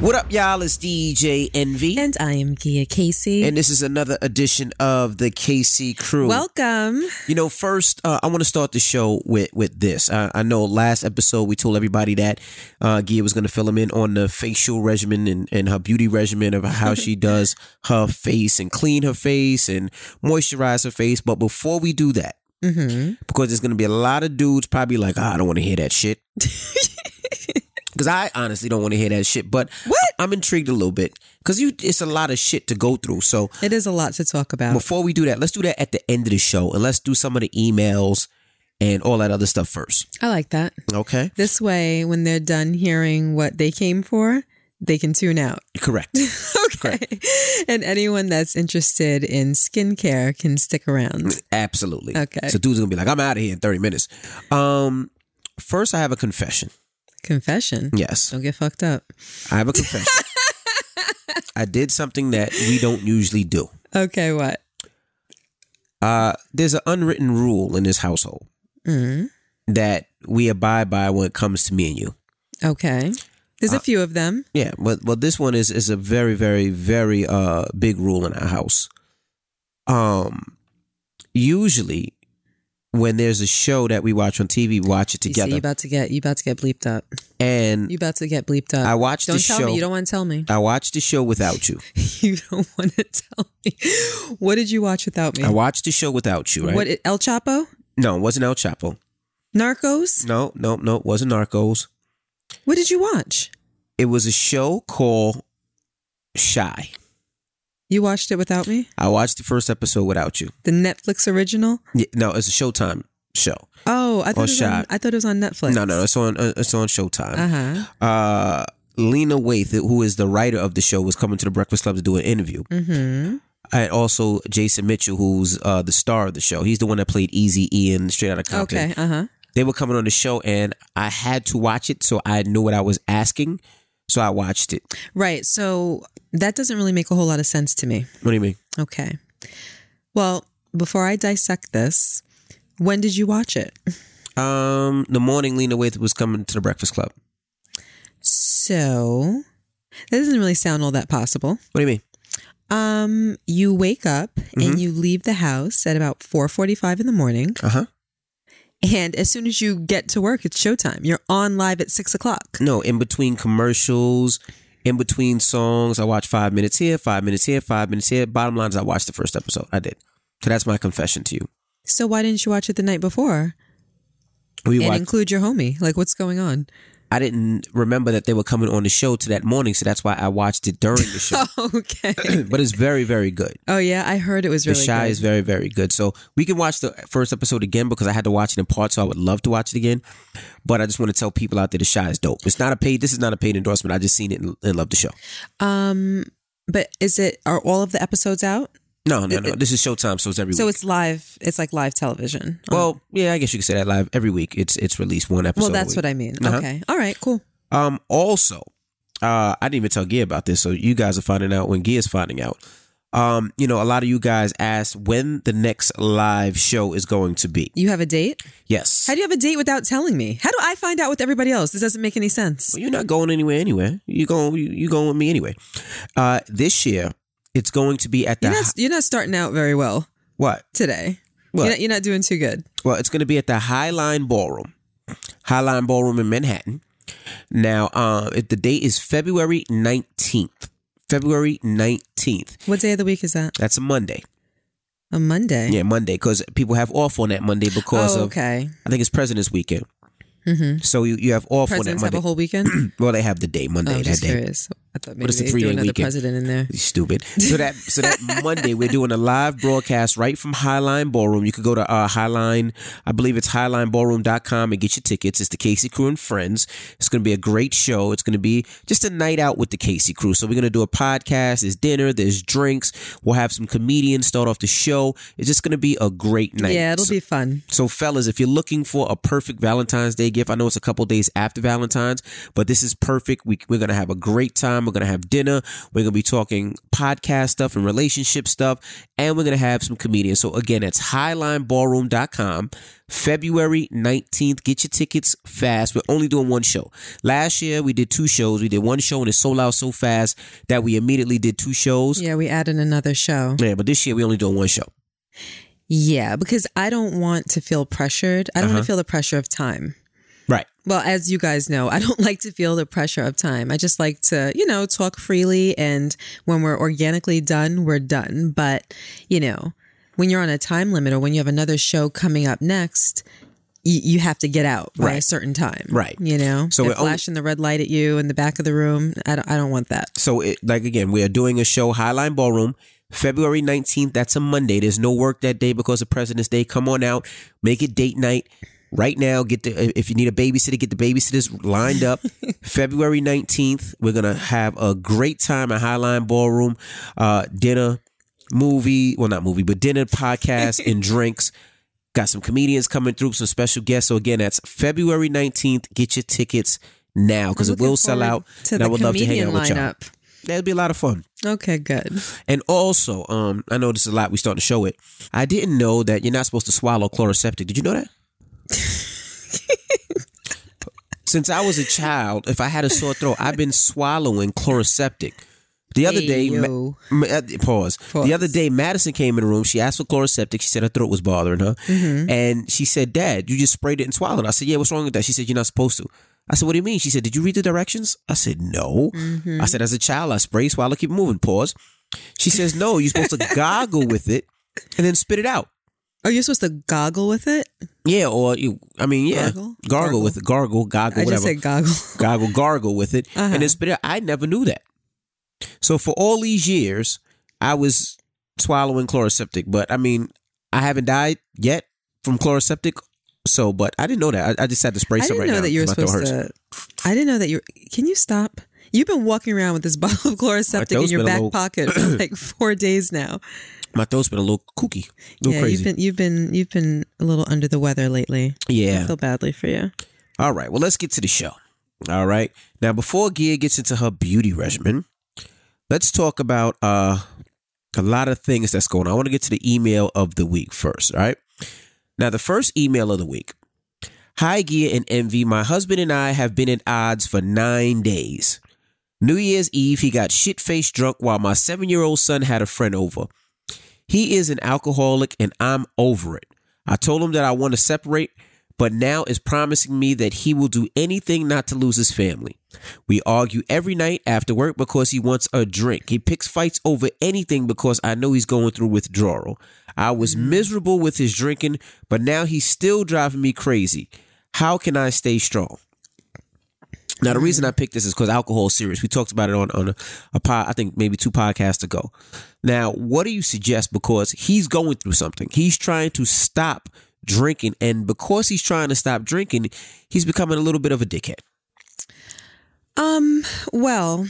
What up, y'all? It's DJ Envy. And I am Gia Casey. And this is another edition of the Casey Crew. Welcome. You know, first, uh, I want to start the show with with this. Uh, I know last episode we told everybody that uh, Gia was going to fill them in on the facial regimen and, and her beauty regimen of how she does her face and clean her face and moisturize her face. But before we do that, Mm-hmm. because there's going to be a lot of dudes probably like, "Ah, I don't want to hear that shit. Because I honestly don't want to hear that shit. But What? I'm intrigued a little bit because you it's a lot of shit to go through. So It is a lot to talk about. before we do that, let's do that at the end of the show and let's do some of the emails and all that other stuff first. I like that. Okay? This way, when they're done hearing what they came for, they can tune out. Correct. Okay. And anyone that's interested in skincare can stick around. Absolutely. Okay. So dudes gonna be like, I'm out of here in 30 minutes. Um first I have a confession. Confession. Yes. Don't get fucked up. I have a confession. I did something that we don't usually do. Okay, what? Uh there's an unwritten rule in this household Mm. that we abide by when it comes to me and you. Okay. There's Uh, a few of them. Yeah, but well, this one is is a very, very, very uh big rule in our house. Um, usually when there's a show that we watch on TV, we watch it You see, you together, about to get you about to get bleeped up. and You about to get bleeped up. I watched don't the tell show. me. You don't want to tell me. I watched the show without you. you don't want to tell me. What did you watch without me? I watched the show without you, right? What El Chapo? no, it wasn't El Chapo. Narcos? No, no, no, it wasn't Narcos. What did you watch? It was a show called Chi. You watched it without me? I watched the first episode without you. The Netflix original? Yeah, no, it's a Showtime show. Oh, I thought, it was on, I thought it was on Netflix. No, no, it's on uh, it's on Showtime. Uh huh. uh, Lena Waithe, who is the writer of the show, was coming to the Breakfast Club to do an interview. Mm-hmm. And also Jason Mitchell, who's uh, the star of the show. He's the one that played Eazy-E in Straight Outta Compton. Okay. Uh huh. They were coming on the show, and I had to watch it, so I knew what I was asking. So I watched it. Right. So that doesn't really make a whole lot of sense to me. What do you mean? Okay. Well, before I dissect this, when did you watch it? Um, the morning Lena Waithe was coming to the Breakfast Club. So that doesn't really sound all that possible. What do you mean? Um, you wake up Mm-hmm. and you leave the house at about four forty-five in the morning, Uh huh. And as soon as you get to work, it's showtime. You're on live at six o'clock. No, in between commercials, in between songs, I watch five minutes here, five minutes here, five minutes here. Bottom line is, I watched the first episode. I did. So that's my confession to you. So why didn't you watch it the night before We and watched. include your homie? Like, what's going on? I didn't remember that they were coming on the show to that morning, so that's why I watched it during the show. okay. but it's very, very good. Oh yeah, I heard it was The really Chi good. is very, very good. So we can watch the first episode again because I had to watch it in part, so I would love to watch it again. But I just want to tell people out there the Chi is dope. It's not a paid. This is not a paid endorsement. I just seen it and, and love the show. um, but is it are all of the episodes out? No, no, no. This is Showtime, so it's every week. So week. it's live. It's like live television. well, yeah, I guess you could say that live every week. It's it's released one episode. well, that's what I mean. Uh-huh. Okay. All right. Cool. Um. Also, uh, I didn't even tell Gia about this, so you guys are finding out when Gia's finding out. Um, you know, a lot of you guys asked when the next live show is going to be. You have a date? Yes. How do you have a date without telling me? How do I find out with everybody else? This doesn't make any sense. Well, you're not going anywhere anyway. You going you going with me anyway. Uh, this year it's going to be at the You're not, you're not starting out very well what? today. What? You're not, you're not doing too good. Well, it's going to be at the Highline Ballroom, Highline Ballroom in Manhattan. Now, uh, it, the date is February nineteenth. February nineteenth. What day of the week is that? That's a Monday. A Monday. Yeah, Monday because people have off on that Monday because Oh, of okay. I think it's President's Weekend. So you, you have off Presidents on have that a Monday. whole weekend. well, they have the day Monday Oh, that just day. curious. I thought maybe they three-day threw another weekend. president in there. You stupid. So that so that Monday we're doing a live broadcast right from Highline Ballroom. You could go to uh, Highline, I believe it's highlineballroom.com and get your tickets. It's the Casey Crew and Friends. It's going to be a great show. It's going to be just a night out with the Casey Crew. So we're going to do a podcast. There's dinner. There's drinks. We'll have some comedians start off the show. It's just going to be a great night. Yeah, it'll So- be fun. so, fellas, if you're looking for a perfect Valentine's Day gift, I know it's a couple days after Valentine's, but this is perfect. We, we're going to have a great time. We're going to have dinner. We're going to be talking podcast stuff and relationship stuff. And we're going to have some comedians. So again, it's highlineballroom.com. February 19th. Get your tickets fast. We're only doing one show. Last year, we did two shows. We did one show and it sold out so fast that we immediately did two shows. Yeah, we added another show. Yeah, but this year, we only doing one show. Yeah, because I don't want to feel pressured. I don't Uh-huh. want to feel the pressure of time. Right. Well, as you guys know, I don't like to feel the pressure of time. I just like to, you know, talk freely. And when we're organically done, we're done. But, you know, when you're on a time limit or when you have another show coming up next, you, you have to get out by a certain time. Right. You know, So only- flashing the red light at you in the back of the room. I don't, I don't want that. So, it, like again, we are doing a show, Highline Ballroom, February 19th. That's a Monday. There's no work that day because of President's Day. Come on out, make it date night. Right now, get the if you need a babysitter, get the babysitters lined up. February 19th, we're gonna have a great time at Highline Ballroom. Uh, dinner, movie, well not movie, but dinner, podcast, and drinks. Got some comedians coming through, some special guests. So again, that's February 19th. Get your tickets now because it will sell out. And I would love to hang out with y'all. lineup. That'd be a lot of fun. Okay, good. And also, um, I know this is a lot. We starting to show it. I didn't know that you're not supposed to swallow Chloraseptic. Did you know that? Since I was a child, if I had a sore throat, I've been swallowing Chloraseptic. The other day, Ma- Ma- uh, pause. Pause. The other day, Madison came in the room. She asked for Chloraseptic. She said her throat was bothering her, Mm-hmm. and she said, "Dad, you just sprayed it and swallowed." I said, "Yeah, what's wrong with that?" She said, "You're not supposed to." I said, "What do you mean?" She said, "Did you read the directions?" I said, "No." Mm-hmm. I said, "As a child, I spray, swallow, keep moving." Pause. She says, "No, you're supposed to goggle with it and then spit it out." Are you supposed to goggle with it? Yeah, or you. I mean, yeah, Gargle? gargle, Gargle. with it, gargle, goggle, I whatever. just said goggle. gargle, gargle with it, Uh-huh. and then spit it. out. I never knew that. So for all these years, I was swallowing Chloraseptic, but I mean, I haven't died yet from Chloraseptic. So, but I didn't know that. I, I just had to spray I some didn't right know now. that you were 'cause my throat supposed to. I didn't know that you. Can you stop? You've been walking around with this bottle of Chloraseptic in your back little- pocket for like four days now. My throat's been a little kooky, a little yeah, crazy. you've been you've been you've been a little under the weather lately. Yeah, I feel badly for you. All right. Well, let's get to the show. All right. Now, before Gia gets into her beauty regimen, let's talk about uh, a lot of things that's going on. I want to get to the email of the week first. All right. Now, the first email of the week. Hi, Gia and Envy. My husband and I have been at odds for nine days. New Year's Eve, he got shit faced drunk while my seven year old son had a friend over. He is an alcoholic and I'm over it. I told him that I want to separate, but now is promising me that he will do anything not to lose his family. We argue every night after work because he wants a drink. He picks fights over anything because I know he's going through withdrawal. I was mm-hmm. miserable with his drinking, but now he's still driving me crazy. How can I stay strong? Now, the reason I picked this is because alcohol is serious. We talked about it on, on a, a pod, I think maybe two podcasts ago. Now, what do you suggest? Because he's going through something. He's trying to stop drinking. And because he's trying to stop drinking, he's becoming a little bit of a dickhead. Um. Well,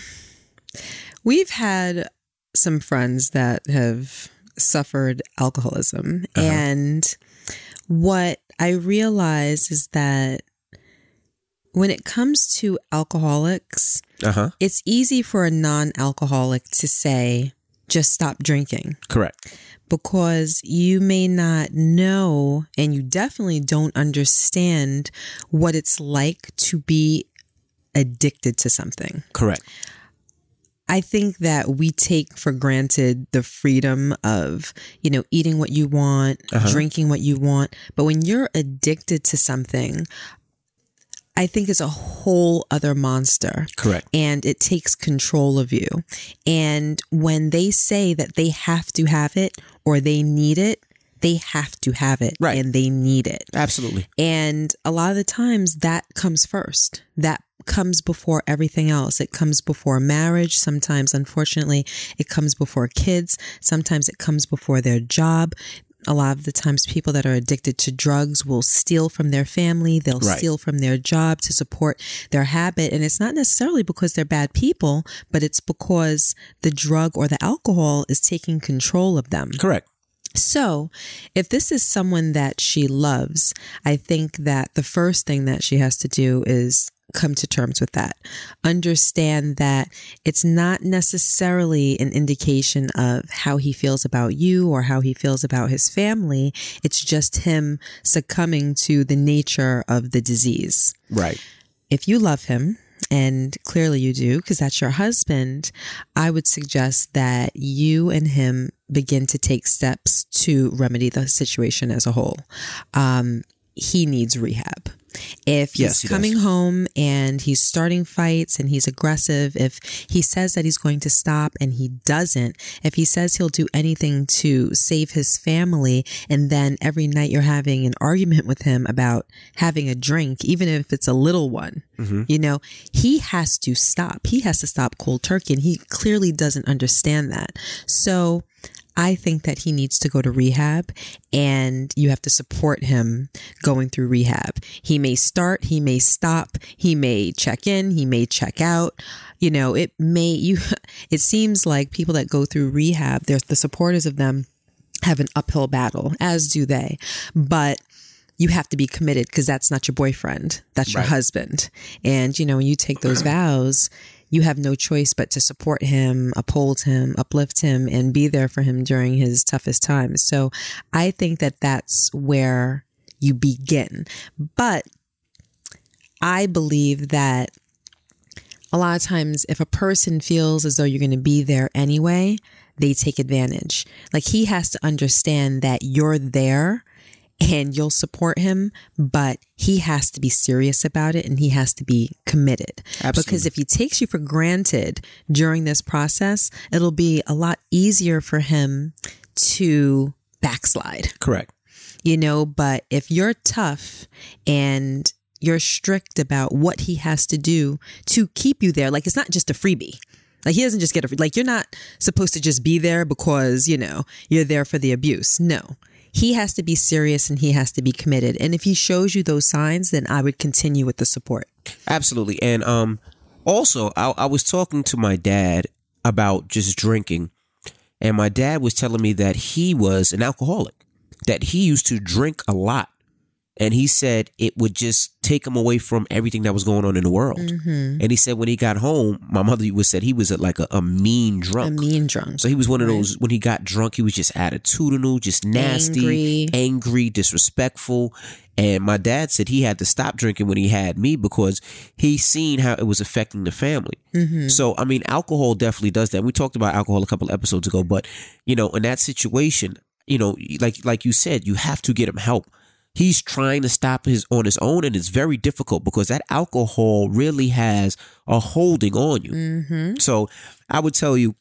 we've had some friends that have suffered alcoholism, and what I realize is that when it comes to alcoholics, Uh huh. it's easy for a non-alcoholic to say, "Just stop drinking." Correct. because you may not know and you definitely don't understand what it's like to be addicted to something. Correct. I think that we take for granted the freedom of, you know, eating what you want, Uh-huh. drinking what you want. But when you're addicted to something, I think is a whole other monster Correct. and it takes control of you. And when they say that they have to have it or they need it, they have to have it Right. and they need it. Absolutely. And a lot of the times that comes first. That comes before everything else. It comes before marriage. Sometimes, unfortunately, it comes before kids. Sometimes it comes before their job. A lot of the times, people that are addicted to drugs will steal from their family. They'll Right. steal from their job to support their habit. And it's not necessarily because they're bad people, but it's because the drug or the alcohol is taking control of them. Correct. So, if this is someone that she loves, I think that the first thing that she has to do is come to terms with that. Understand that it's not necessarily an indication of how he feels about you or how he feels about his family. It's just him succumbing to the nature of the disease. Right. If you love him, and clearly you do because that's your husband, I would suggest that you and him begin to take steps to remedy the situation as a whole. Um, he needs rehab. If he's Yes, he coming does. home and he's starting fights and he's aggressive, if he says that he's going to stop and he doesn't, if he says he'll do anything to save his family, and then every night you're having an argument with him about having a drink, even if it's a little one, mm-hmm. you know, he has to stop. He has to stop cold turkey, and he clearly doesn't understand that. So, I think that he needs to go to rehab and you have to support him going through rehab. He may start, he may stop, he may check in, he may check out. You know, it may, you, it seems like people that go through rehab, there's the supporters of them have an uphill battle, as do they. But you have to be committed because that's not your boyfriend. That's your Right. husband. And, you know, when you take those vows, you have no choice but to support him, uphold him, uplift him, and be there for him during his toughest times. So I think that that's where you begin. But I believe that a lot of times if a person feels as though you're going to be there anyway, they take advantage. Like he has to understand that you're there and you'll support him, but he has to be serious about it and he has to be committed. Absolutely. Because if he takes you for granted during this process, it'll be a lot easier for him to backslide Correct. you know, but if you're tough and you're strict about what he has to do to keep you there, like it's not just a freebie. Like he doesn't just get a like you're not supposed to just be there because, you know, you're there for the abuse. No. He has to be serious and he has to be committed. And if he shows you those signs, then I would continue with the support. Absolutely. And um also I, I was talking to my dad about just drinking and my dad was telling me that he was an alcoholic, that he used to drink a lot. And he said it would just take him away from everything that was going on in the world. Mm-hmm. And he said when he got home, my mother was said he was a, like a, a mean drunk. A mean drunk. So he was one of Right. those when he got drunk, he was just attitudinal, just nasty, Angry. angry, disrespectful. And my dad said he had to stop drinking when he had me because he seen how it was affecting the family. Mm-hmm. So I mean, alcohol definitely does that. We talked about alcohol a couple episodes ago, but you know, in that situation, you know, like like you said, you have to get him help. He's trying to stop his on his own, and it's very difficult because that alcohol really has a holding on you. Mm-hmm. So I would tell you,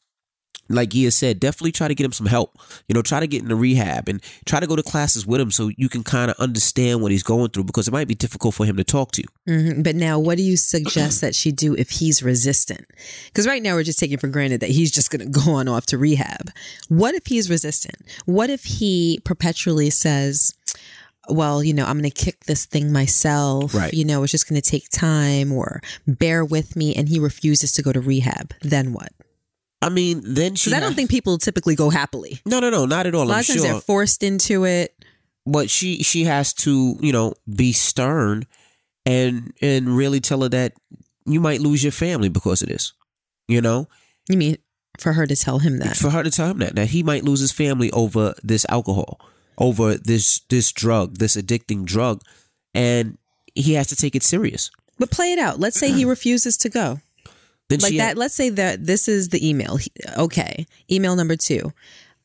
like Gia said, definitely try to get him some help. You know, try to get into rehab and try to go to classes with him so you can kind of understand what he's going through because it might be difficult for him to talk to you. hmm But now, what do you suggest that she do if he's resistant? Because right now we're just taking for granted that he's just going to go on off to rehab. What if he's resistant? What if he perpetually says, well, you know, I'm going to kick this thing myself. Right. You know, it's just going to take time or bear with me. And he refuses to go to rehab. Then what? I mean, then she. I don't think people typically go happily. No, no, no, not at all. A lot I'm of times sure. they're forced into it. but she she has to you know be stern and and really tell her that you might lose your family because of this you know You mean for her to tell him that? for her to tell him that that he might lose his family over this alcohol over this this drug this addicting drug and he has to take it serious. But play it out. Let's say he refuses to go. then like she that let's say that this is the email. He- okay email number two.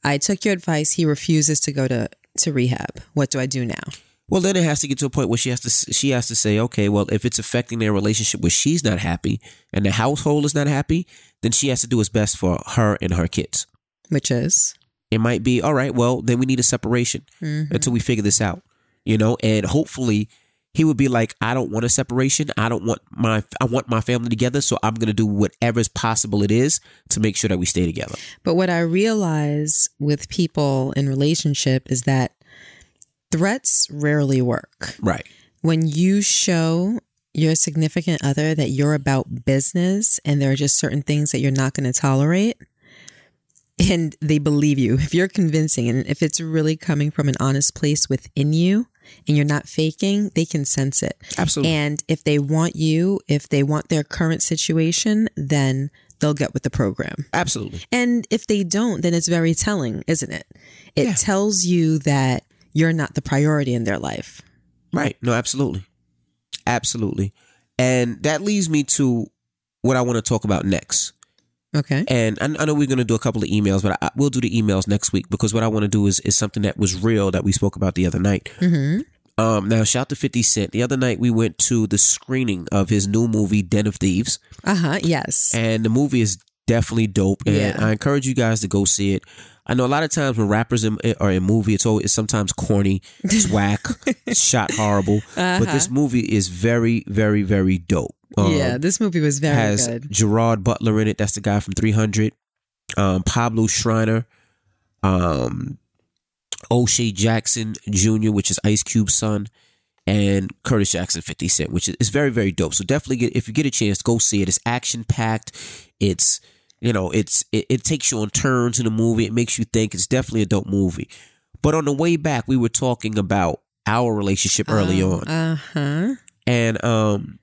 I took your advice. He refuses to go to to rehab. What do i do now? Well then it has to get to a point where she has to she has to say okay well if it's affecting their relationship where she's not happy and the household is not happy then she has to do what's best for her and her kids. Which is it might be all right well then we need a separation Mhm. until we figure this out you know? And hopefully he would be like i don't want a separation. I don't want my i want my family together so i'm going to do whatever's possible it is to make sure that we stay together. But what i realize with people in relationship is that threats rarely work. Right. When you show your significant other that you're about business and there are just certain things that you're not going to tolerate and they believe you if you're convincing and if it's really coming from an honest place within you and you're not faking, they can sense it. Absolutely. And if they want you, if they want their current situation, then they'll get with the program. Absolutely. And if they don't, then it's very telling, isn't it? It Yeah. tells you that you're not the priority in their life. Right. No, absolutely. Absolutely. And that leads me to what I want to talk about next. Okay. And I, I know we're going to do a couple of emails, but I, we'll do the emails next week because what I want to do is, is something that was real that we spoke about the other night. hmm Um, now, shout to 50 Cent. The other night we went to the screening of his new movie, Den of Thieves. Uh huh. Yes. and the movie is definitely dope. And Yeah. I encourage you guys to go see it. I know a lot of times when rappers in, are in a movie, it's always it's sometimes corny, it's whack, it's shot horrible. But this movie is very, very, very dope. Um, yeah, this movie was very has good. Gerard Butler in it. That's the guy from 300. Um, Pablo Schreiner, um, O'Shea Jackson Jr., which is Ice Cube's son, and Curtis Jackson 50 Cent, which is, is very, very dope. So definitely get if you get a chance, go see it. It's action packed. It's you know, it's it, it takes you on turns in the movie. It makes you think. It's definitely a dope movie. But on the way back, we were talking about our relationship early on. Uh huh. And um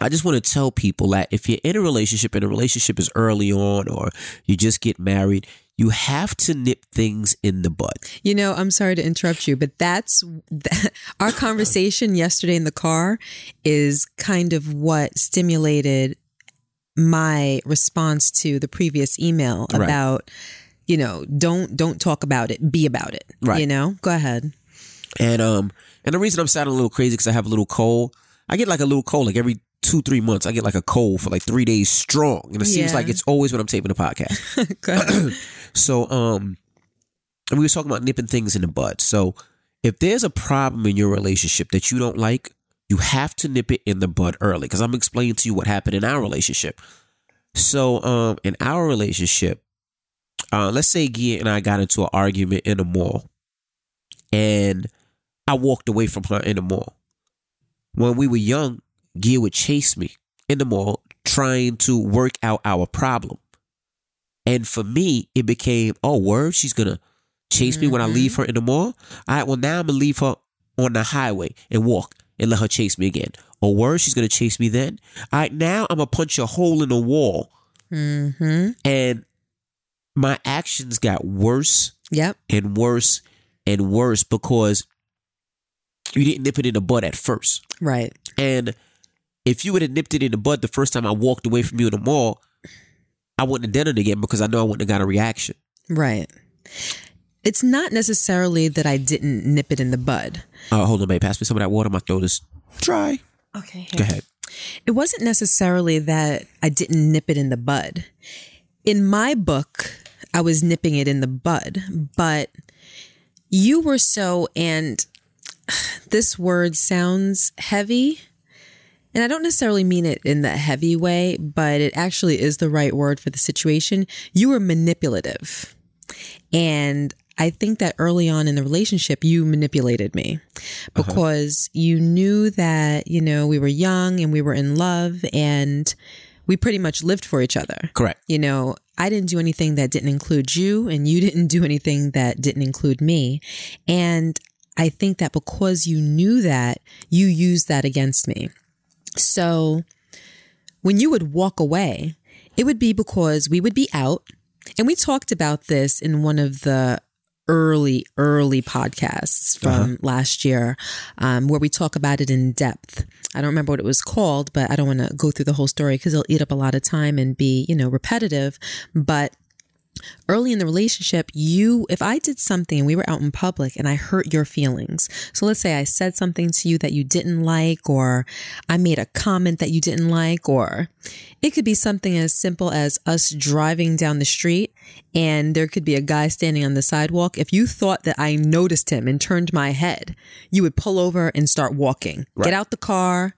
I just want to tell people that if you're in a relationship and a relationship is early on or you just get married, you have to nip things in the bud. You know, I'm sorry to interrupt you, but that's that, our conversation yesterday in the car is kind of what stimulated my response to the previous email Right. about you know don't don't talk about it be about it Right. you know go ahead And um and the reason I'm sounding a little crazy because I have a little cold. I get like a little cold like every two three months. I get like a cold for like three days strong, and it seems Yeah. like it's always when I'm taping a podcast. So, um, and we were talking about nipping things in the bud. So, if there's a problem in your relationship that you don't like, you have to nip it in the bud early. Because I'm explaining to you what happened in our relationship. So, um, in our relationship, uh, let's say Gia and I got into an argument in a mall, and I walked away from her in the mall. When we were young, Gia would chase me in the mall, trying to work out our problem. And for me, it became, oh, word, she's gonna chase me when I leave her in the mall. All right, well, now I'm gonna leave her on the highway and walk and let her chase me again. Oh, word, she's gonna chase me then. All right, now I'm gonna punch a hole in the wall. mm-hmm And my actions got worse yep and worse and worse because you didn't nip it in the bud at first. right And if you would have nipped it in the bud the first time I walked away from you in the mall, I wouldn't have done it again because I know I wouldn't have got a reaction. right it's not necessarily that i didn't nip it in the bud Uh, hold on, babe. Pass me some of that water. My throat is dry. okay Go ahead. It wasn't necessarily that I didn't nip it in the bud. In my book, I was nipping it in the bud, but you were so, and this word sounds heavy. And I don't necessarily mean it in the heavy way, but it actually is the right word for the situation. You were manipulative. And I think that early on in the relationship, you manipulated me uh-huh. because you knew that, you know, we were young and we were in love and we pretty much lived for each other. Correct. You know, I didn't do anything that didn't include you and you didn't do anything that didn't include me. And I think that because you knew that, you used that against me. So when you would walk away, it would be because we would be out. And we talked about this in one of the early, early podcasts from last year, um, where we talk about it in depth. I don't remember what it was called, but I don't want to go through the whole story because it'll eat up a lot of time and be, you know, repetitive. But early in the relationship, you, if I did something and we were out in public and I hurt your feelings. So let's say I said something to you that you didn't like, or I made a comment that you didn't like, or it could be something as simple as us driving down the street and there could be a guy standing on the sidewalk. If you thought that I noticed him and turned my head, you would pull over and start walking. Get out the car.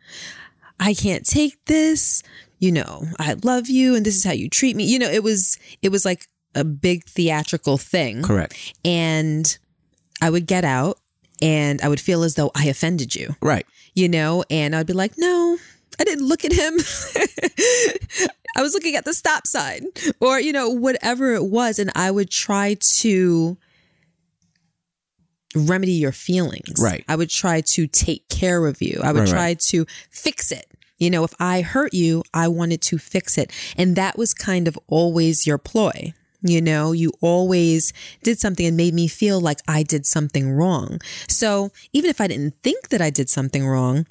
I can't take this. You know, I love you and this is how you treat me. You know, it was it was like a big theatrical thing. Correct. And I would get out and I would feel as though I offended you, Right. you know, and I'd be like, no, I didn't look at him. I was looking at the stop sign or, you know, whatever it was. And I would try to remedy your feelings. Right. I would try to take care of you. I would Right, try right. to fix it. You know, if I hurt you, I wanted to fix it. And that was kind of always your ploy. You know, you always did something and made me feel like I did something wrong. So even if I didn't think that I did something wrong,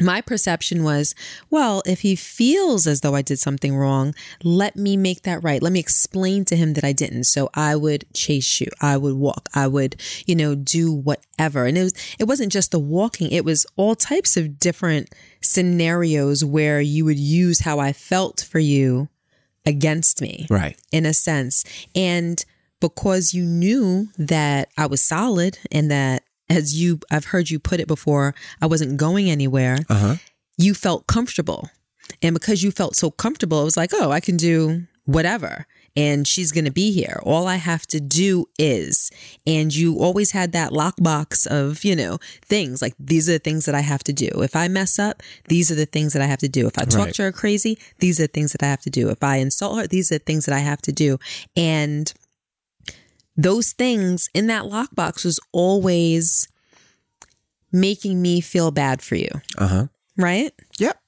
my perception was, well, if he feels as though I did something wrong, let me make that right. Let me explain to him that I didn't. So I would chase you. I would walk. I would, you know, do whatever. And it was, it wasn't just the walking. It was all types of different scenarios where you would use how I felt for you against me Right. in a sense. And because you knew that I was solid and that as you I've heard you put it before, I wasn't going anywhere, Uh huh. you felt comfortable. And because you felt so comfortable, it was like, oh, I can do whatever. And she's going to be here. All I have to do is. And you always had that lockbox of, you know, things like these are the things that I have to do. If I mess up, these are the things that I have to do. If I talk Right. to her crazy, these are the things that I have to do. If I insult her, these are the things that I have to do. And those things in that lockbox was always making me feel bad for you, Uh huh. right? Yep.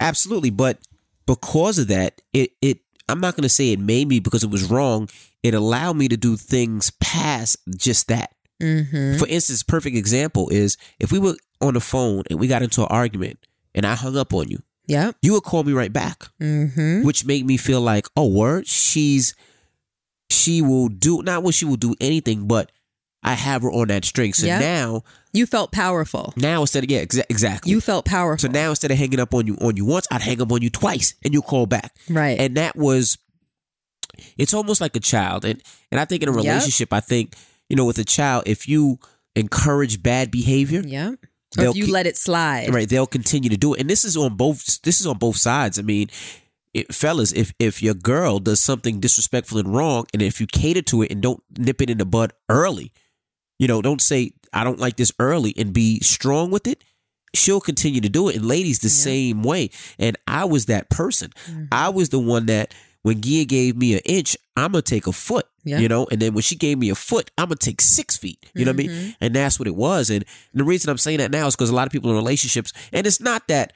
Absolutely. But because of that, it it I'm not gonna say it made me because it was wrong. It allowed me to do things past just that. Mm-hmm. For instance, perfect example is if we were on the phone and we got into an argument and I hung up on you, Yeah. you would call me right back, Mm-hmm. which made me feel like, oh, word, she's she will do not what she will do anything, but I have her on that string. So Yep. now, You felt powerful. now instead of yeah, exa- exactly. You felt powerful. so now instead of hanging up on you on you once, I'd hang up on you twice, and you call back. right. And that was, it's almost like a child, and and I think in a Yep. relationship, I think you know with a child, if you encourage bad behavior, yeah. Or if you let it slide. right they'll continue to do it and this is on both this is on both sides i mean it, fellas if if your girl does something disrespectful and wrong and if you cater to it and don't nip it in the bud early you know don't say i don't like this early and be strong with it she'll continue to do it and ladies the Yeah. same way and i was that person Mhm. i was the one that when Gia gave me an inch, I'm gonna take a foot, Yeah. you know, and then when she gave me a foot, I'm gonna take six feet, you know what I Mm-hmm. mean? And that's what it was. And, and the reason I'm saying that now is because a lot of people in relationships, and it's not that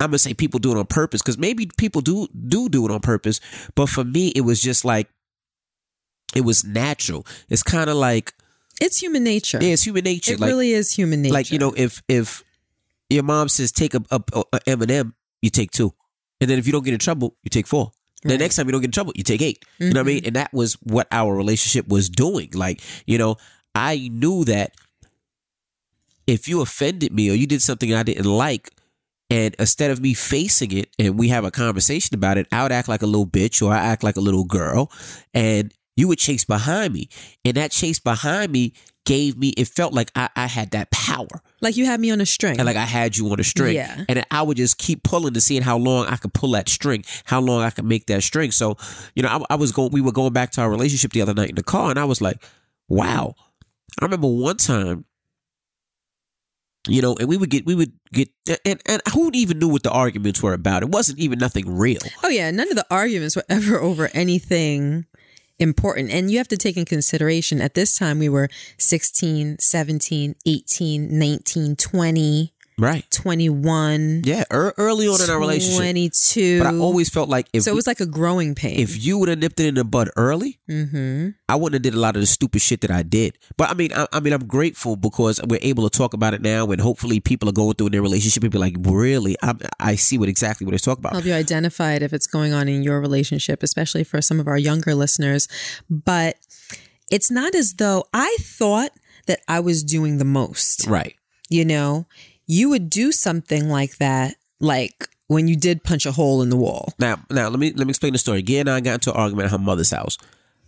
I'm gonna say people do it on purpose, because maybe people do do do it on purpose, but for me, it was just like it was natural. It's kind of like It's human nature. yeah, it's human nature. it like really is human nature. like you know, if if your mom says take a, a, a M&M, you take two, and then if you don't get in trouble, you take four. The Right. next time you don't get in trouble, you take eight. You know what I mean? And that was what our relationship was doing. Like, you know, I knew that if you offended me or you did something I didn't like, and instead of me facing it and we have a conversation about it, I would act like a little bitch or I act like a little girl, and you would chase behind me. And that chase behind me gave me, it felt like I, I had that power. Like you had me on a string. And like I had you on a string. Yeah. And I would just keep pulling to seeing how long I could pull that string, how long I could make that string. So, you know, I, I was going, we were going back to our relationship the other night in the car, and I was like, wow. I remember one time, you know, and we would get, we would get, and, and who even knew what the arguments were about? It wasn't even nothing real. oh yeah, none of the arguments were ever over anything important. And you have to take in consideration at this time we were 16, 17, 18, 19, 20, Right. 21, Yeah. ear- early on in our relationship. 22. But I always felt like if, so it was like a growing pain. if you would have nipped it in the bud early, mm-hmm. I wouldn't have did a lot of the stupid shit that I did. But I mean, I, I mean, I'm grateful because we're able to talk about it now, and hopefully, people are going through in their relationship and be like, "Really, I, I see what exactly what they're talking about." help you identify it if it's going on in your relationship, especially for some of our younger listeners. But it's not as though I thought that I was doing the most. Right? You know, you would do something like that, like when you did punch a hole in the wall. Now, now let me let me explain the story. Again, I got into an argument at her mother's house.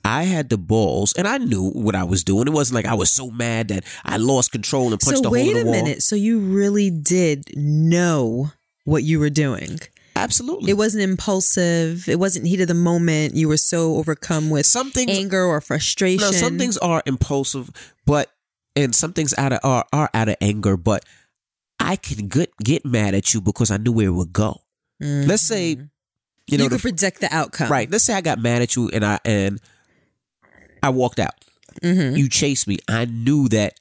I had the balls, and I knew what I was doing. It wasn't like I was so mad that I lost control and punched so the hole in the wall. wait a minute. So you really did know what you were doing. Absolutely. It wasn't impulsive. It wasn't heat of the moment. You were so overcome with some things anger or frustration. No, some things are impulsive, but and some things out of are, are out of anger. But I can get get mad at you because I knew where it would go. Let's say, you Mm-hmm. you, know, could the, predict the outcome. right. Let's say I got mad at you and I and I walked out. Mm-hmm. You chased me. I knew that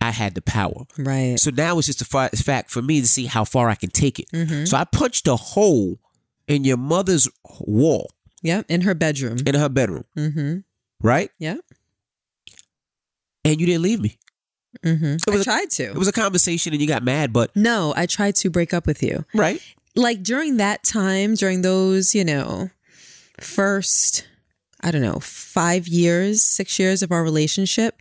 I had the power. Right. So now it's just a fa- fact for me to see how far I can take it. Mm-hmm. So I punched a hole in your mother's wall yeah. In her bedroom. in her bedroom, Mm-hmm. right? Yeah. And you didn't leave me. Mm-hmm. I was a- tried to. It was a conversation and you got mad, but no, I tried to break up with you. right? Like during that time, during those, you know, first, I don't know, five years, six years of our relationship,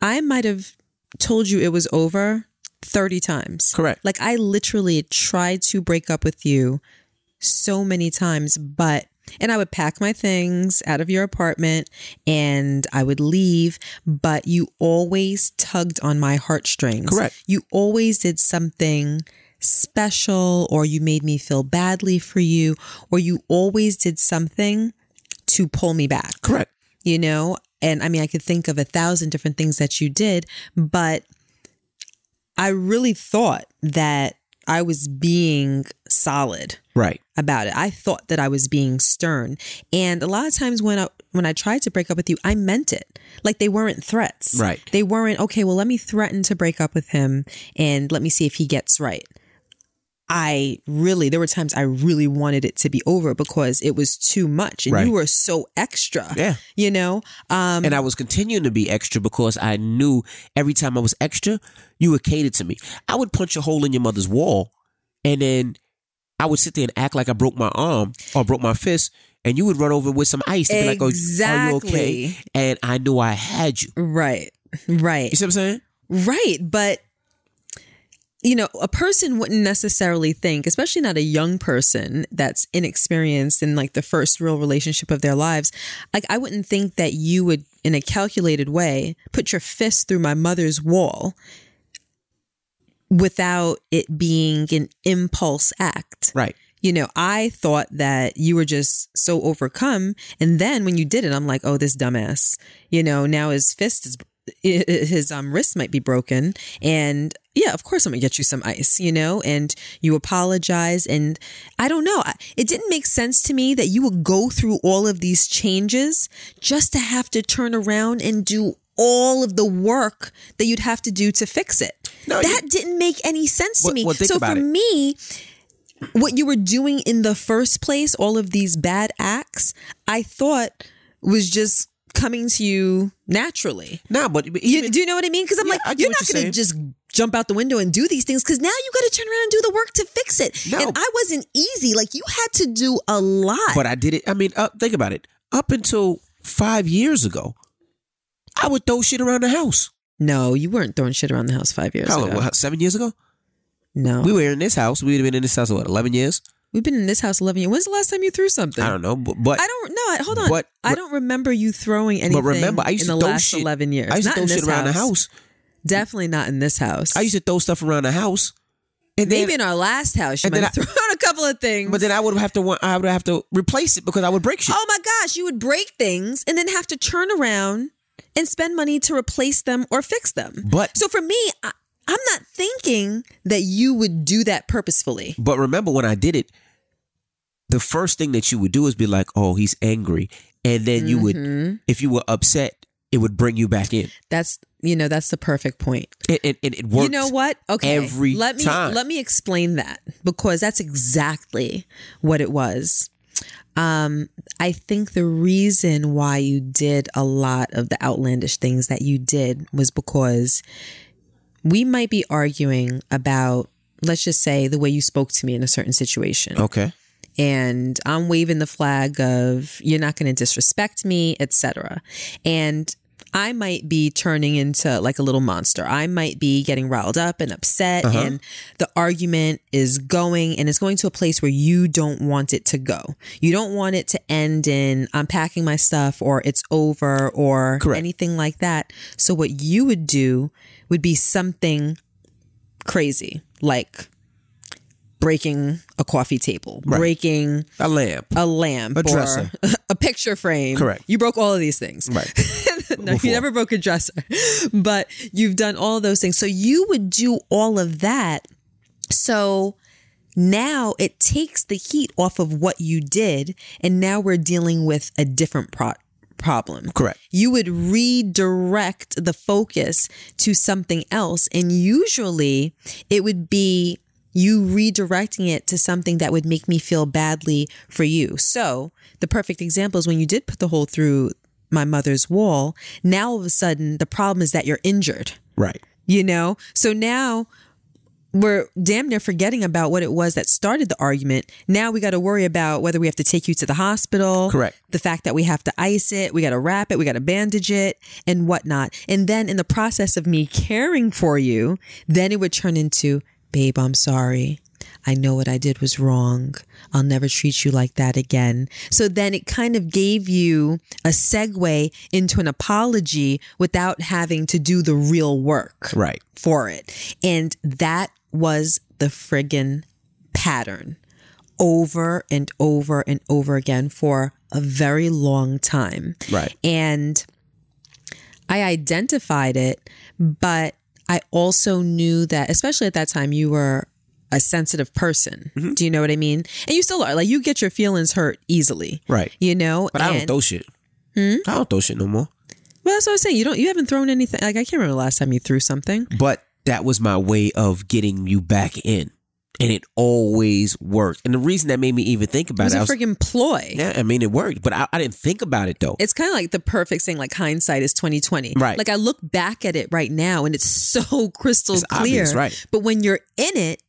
I might have told you it was over 30 times. Correct. Like I literally tried to break up with you so many times, but and I would pack my things out of your apartment and I would leave, but you always tugged on my heartstrings. Correct. You always did something special or you made me feel badly for you or you always did something to pull me back Correct. you know and i mean i could think of a thousand different things that you did but i really thought that i was being solid Right. about it i thought that i was being stern and a lot of times when i when i tried to break up with you i meant it like they weren't threats Right. they weren't okay well let me threaten to break up with him and let me see if he gets right I really, there were times I really wanted it to be over because it was too much and Right. you were so extra Yeah. you know um And I was continuing to be extra because I knew every time I was extra, you would cater to me. I would punch a hole in your mother's wall and then I would sit there and act like I broke my arm or broke my fist and you would run over with some ice and be like, oh, are you okay? And I knew I had you. right right You see what I'm saying? right but you know a person wouldn't necessarily think especially not a young person that's inexperienced in like the first real relationship of their lives like i wouldn't think that you would in a calculated way put your fist through my mother's wall without it being an impulse act Right. you know, I thought that you were just so overcome. And then when you did it, I'm like, oh, this dumbass, you know, now his fist is, his um, wrist might be broken. And yeah, of course I'm gonna get you some ice, you know, and you apologize. And I don't know, it didn't make sense to me that you would go through all of these changes just to have to turn around and do all of the work that you'd have to do to fix it. No, that didn't make any sense to Well- me. well, so for it. me, what you were doing in the first place, all of these bad acts, I thought was just coming to you naturally. Nah, but but You, do you know what I mean? Because I'm Yeah, like, you're not going to just jump out the window and do these things because now you got to turn around and do the work to fix it. No. And I wasn't easy. Like you had to do a lot. but I did it. I mean, uh, think about it. Up until five years ago, I would throw shit around the house. no, you weren't throwing shit around the house five years How long? ago. what, seven years ago? no, We were in this house. We'd have been in this house, what, 11 years? we've been in this house 11 years. When's the last time you threw something? I don't know. But, but I don't know. Hold on. But- I don't remember you throwing anything. But remember, I used in to the throw last shit. eleven years. I used to Not throw in shit this around the house. Definitely not in this house. I used to throw stuff around the house. And Maybe then, in our last house, you and might then have thrown a couple of things. but then I would have to want, I would have to replace it because I would break shit. oh my gosh, you would break things and then have to turn around and spend money to replace them or fix them. But So for me, I, I'm not thinking that you would do that purposefully. but remember when I did it, the first thing that you would do is be like, "Oh, he's angry," and then you would, Mhm. if you were upset, it would bring you back in. That's you know that's the perfect point. It it, it, it works. You know what? Okay. every let me time. let me explain that because that's exactly what it was. Um, I think the reason why you did a lot of the outlandish things that you did was because we might be arguing about, let's just say, the way you spoke to me in a certain situation Okay. and I'm waving the flag of you're not going to disrespect me, etc. And I might be turning into like a little monster. I might be getting riled up and upset Uh-huh. and the argument is going and it's going to a place where you don't want it to go. You don't want it to end in I'm packing my stuff or it's over or Correct. anything like that. So what you would do would be something crazy like breaking a coffee table, breaking A lamp. a lamp, A or dresser. a picture frame. Correct. You broke all of these things. Right. no, Before. you never broke a dresser, but you've done all those things. So you would do all of that. So now it takes the heat off of what you did, and now we're dealing with a different pro- problem. Correct. You would redirect the focus to something else. And usually it would be you redirecting it to something that would make me feel badly for you. So the perfect example is when you did put the hole through my mother's wall. Now all of a sudden the problem is that you're injured Right. you know? So now we're damn near forgetting about what it was that started the argument. Now we got to worry about whether we have to take you to the hospital. Correct. The fact that we have to ice it, we got to wrap it, we got to bandage it, and whatnot. And then in the process of me caring for you, then it would turn into, babe, I'm sorry. I know what I did was wrong. I'll never treat you like that again. So then it kind of gave you a segue into an apology without having to do the real work Right. for it. And that was the friggin' pattern over and over and over again for a very long time. Right. And I identified it, but I also knew that, especially at that time, you were a sensitive person. Mm-hmm. Do you know what I mean? And you still are. Like, you get your feelings hurt easily. Right. You know? But I don't throw shit. Hmm? I don't throw shit no more. Well, that's what I was saying. You don't. You haven't thrown anything. Like I can't remember the last time you threw something. But that was my way of getting you back in. And it always worked. And the reason that made me even think It about was it, a freaking ploy. yeah, I mean, it worked, but I, I didn't think about it though. It's kind of like the perfect thing. like hindsight is twenty twenty. Right. Like I look back at it right now, and it's so crystal It's clear. obvious, right. But when you're in it,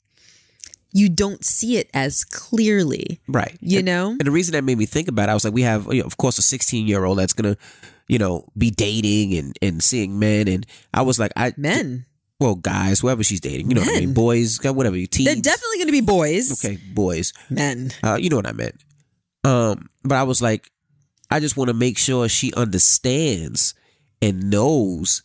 you don't see it as clearly. right. You And- know. And the reason that made me think about it, I was like, we have, you know, of course, a 16 year old that's going to, you know, be dating and, and seeing men. And I was like, I, Men. well, guys, whoever she's dating, you know what I mean? Men. Boys, whatever, you teens. They're definitely going to be boys. Okay, boys. Men. Uh, you know what I meant. Um, but I was like, I just want to make sure she understands and knows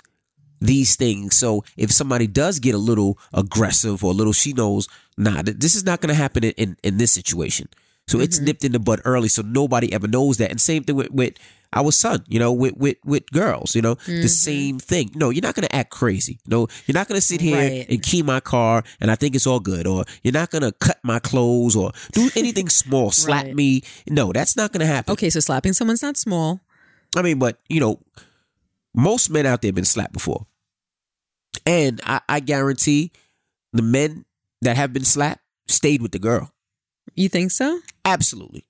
these things. So if somebody does get a little aggressive or a little, she knows, nah, this is not going to happen in, in, in this situation. So it's mm-hmm. nipped in the bud early, so nobody ever knows that. And same thing with, with our son, you know, with with, with girls, you know, the mm-hmm. same thing. No, you're not going to act crazy. No, you're not going to sit here Right. and key my car and I think it's all good, or you're not going to cut my clothes or do anything small, slap Right. me. No, that's not going to happen. Okay, so slapping someone's not small. I mean, but you know, most men out there have been slapped before, and I, I guarantee the men that have been slapped stayed with the girl. You think so? Absolutely,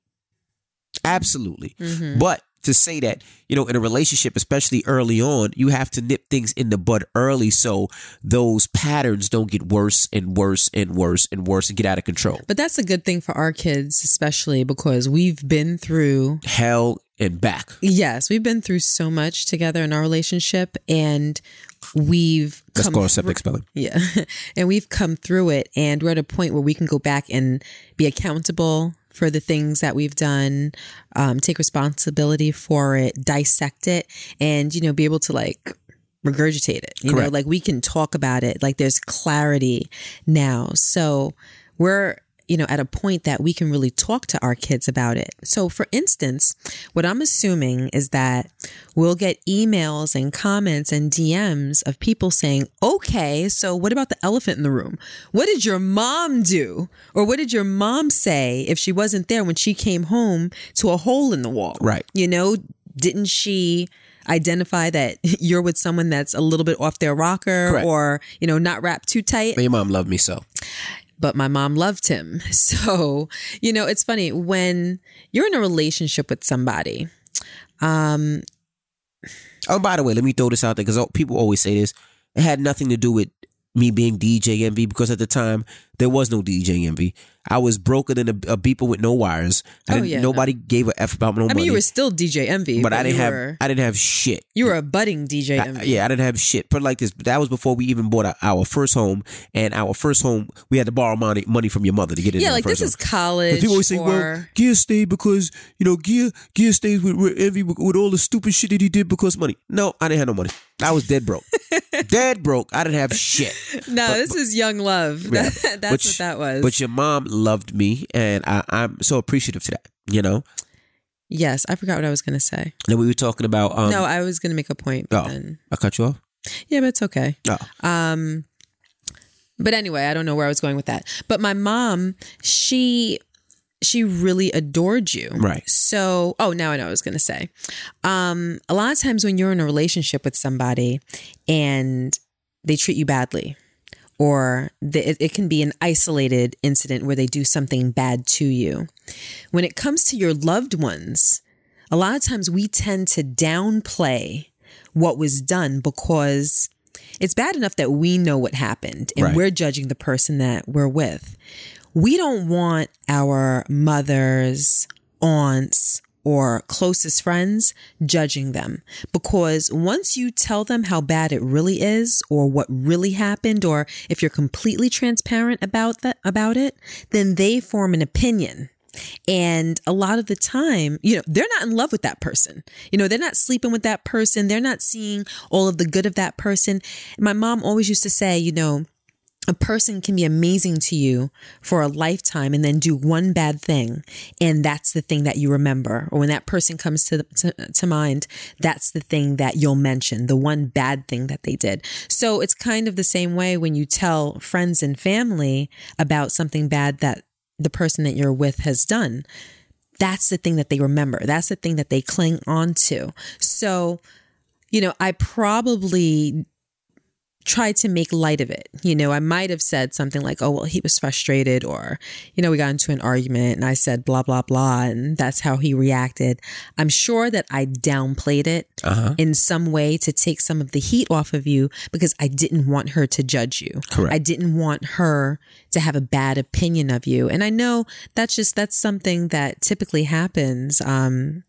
absolutely. Mm-hmm. But to say that you know, in a relationship, especially early on, you have to nip things in the bud early so those patterns don't get worse and worse and worse and worse and get out of control. But that's a good thing for our kids, especially because we've been through Hell and back. Yes, we've been through so much together in our relationship and we've Let's come call it through- septic spelling. Yeah. and we've come through it and we're at a point where we can go back and be accountable for the things that we've done, um, take responsibility for it, dissect it, and, you know, be able to like regurgitate it. You know, like we can talk about it. Like there's clarity now. So we're, you know, at a point that we can really talk to our kids about it. So for instance, what I'm assuming is that we'll get emails and comments and DMs of people saying, okay, so what about the elephant in the room? What did your mom do? Or what did your mom say if she wasn't there when she came home to a hole in the wall? Right. You know, didn't she identify that you're with someone that's a little bit off their rocker Correct. or, you know, not wrapped too tight? But your mom loved me so. But my mom loved him. So, you know, it's funny when you're in a relationship with somebody. Um, Oh, by the way, let me throw this out there because people always say this. It had nothing to do with me being DJ Envy because at the time there was no DJ Envy. I was broker than a, a beeper with no wires. I Oh, didn't, yeah, nobody gave a f about no I money. mean, you were still DJ Envy, but I didn't have Were, I didn't have shit. you were a budding DJ I- yeah, I didn't have shit. Put it like this. That was before we even bought our, our first home, and our first home we had to borrow money money from your mother to get in. Yeah, like this is college. People always say, well, Gia stayed because, you know, Gia Gia stays with, with Envy with, with all the stupid shit that he did because money. No, I didn't have no money. I was dead broke. dead broke. I didn't have shit. no, this is young love. Yeah. That- that's But what that was. But your mom loved me, and I, I'm so appreciative to that, you know? yes, I forgot what I was going to say. No, we were talking about. Um, no, I was going to make a point. But oh. then, I cut you off? yeah, but it's okay. No. Um, but anyway, I don't know where I was going with that. But my mom, she she really adored you. Right. So, oh, now I know what I was going to say. Um, a lot of times when you're in a relationship with somebody and they treat you badly, or the, it, it can be an isolated incident where they do something bad to you. When it comes to your loved ones, a lot of times we tend to downplay what was done because it's bad enough that we know what happened and Right. we're judging the person that we're with. We don't want our mothers, aunts, or closest friends judging them because once you tell them how bad it really is or what really happened or if you're completely transparent about that about it then they form an opinion and a lot of the time, you know, they're not in love with that person. You know, they're not sleeping with that person. They're not seeing all of the good of that person. My mom always used to say, you know, a person can be amazing to you for a lifetime and then do one bad thing. And that's the thing that you remember. Or when that person comes to, to, to mind, that's the thing that you'll mention, the one bad thing that they did. So it's kind of the same way when you tell friends and family about something bad that the person that you're with has done. That's the thing that they remember. That's the thing that they cling on to. So, you know, I probably tried to make light of it. You know, I might have said something like, oh, well, he was frustrated, or, you know, we got into an argument and I said blah, blah, blah, and that's how he reacted. I'm sure that I downplayed it Uh-huh. in some way to take some of the heat off of you because I didn't want her to judge you. Correct. I didn't want her to have a bad opinion of you. And I know that's just, that's something that typically happens. Um,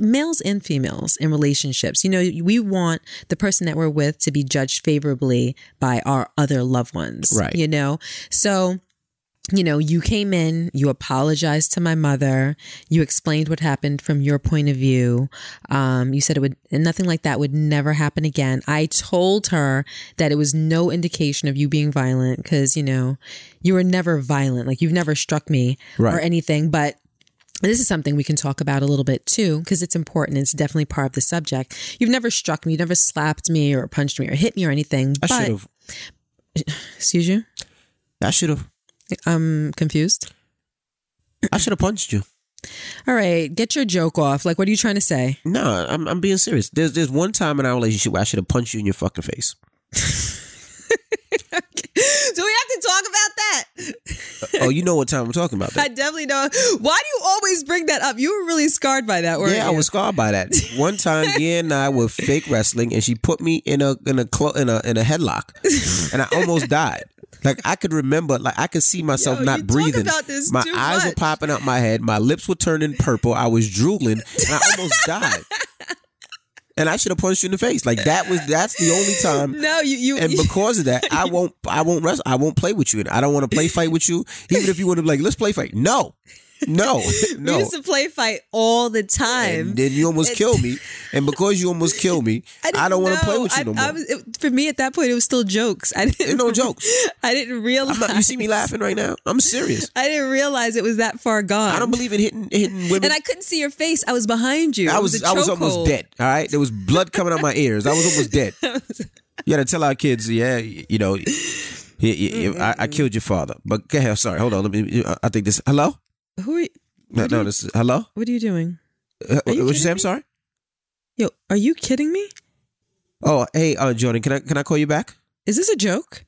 males and females in relationships. You know, we want the person that we're with to be judged favorably by our other loved ones. Right. You know, so you know, you came in, you apologized to my mother, you explained what happened from your point of view. Um, you said it would, nothing like that would never happen again. I told her that it was no indication of you being violent because, you know, you were never violent. Like you've never struck me or anything, but this is something we can talk about a little bit too, because it's important. It's definitely part of the subject. You've never struck me, you've never slapped me or punched me or hit me or anything. I should have. excuse you, I should have. I'm confused. I should have punched you. All right, get your joke off. Like, what are you trying to say? No, I'm, I'm being serious. There's there's one time in our relationship where I should have punched you in your fucking face. Do we have to talk about that? Uh, oh, you know what time I'm talking about. I definitely don't. Why do you always bring that up? You were really scarred by that, weren't Yeah, I was scarred by that. One time, Gia and I were fake wrestling, and she put me in a in a clo- in a in a headlock, and I almost died. Like I could remember, like I could see myself Yo, not you breathing. my eyes were popping out my head. My lips were turning purple. I was drooling, and I almost died. And I should have punched you in the face. Like that was that's the only time No, you you. and because of that, I won't I won't wrestle. I won't play with you. And I don't want to play fight with you. Even if you to be like, let's play fight. No, no, we no. used to play fight all the time. And then you almost killed me, and because you almost killed me, I, didn't don't want to play with you I, no more. I was, it, for me at that point, it was still jokes. I didn't. No jokes. I didn't realize. Not, you see me laughing right now? I'm serious. I didn't realize it was that far gone. I don't believe in hitting hitting women. and I couldn't see your face. I was behind you. I was a I was almost dead. All right, there was blood coming out my ears. I was almost dead. You got to tell our kids, yeah, you know, he, he- I, I killed your father. But go ahead. Sorry, hold on. Let me. I think this. Hello. Who are you? No, no. This is hello. What are you doing? Uh, Are you what you say? kidding I'm sorry. Yo, are you kidding me? Oh, hey, uh, Jordan, can I can I call you back? Is this a joke?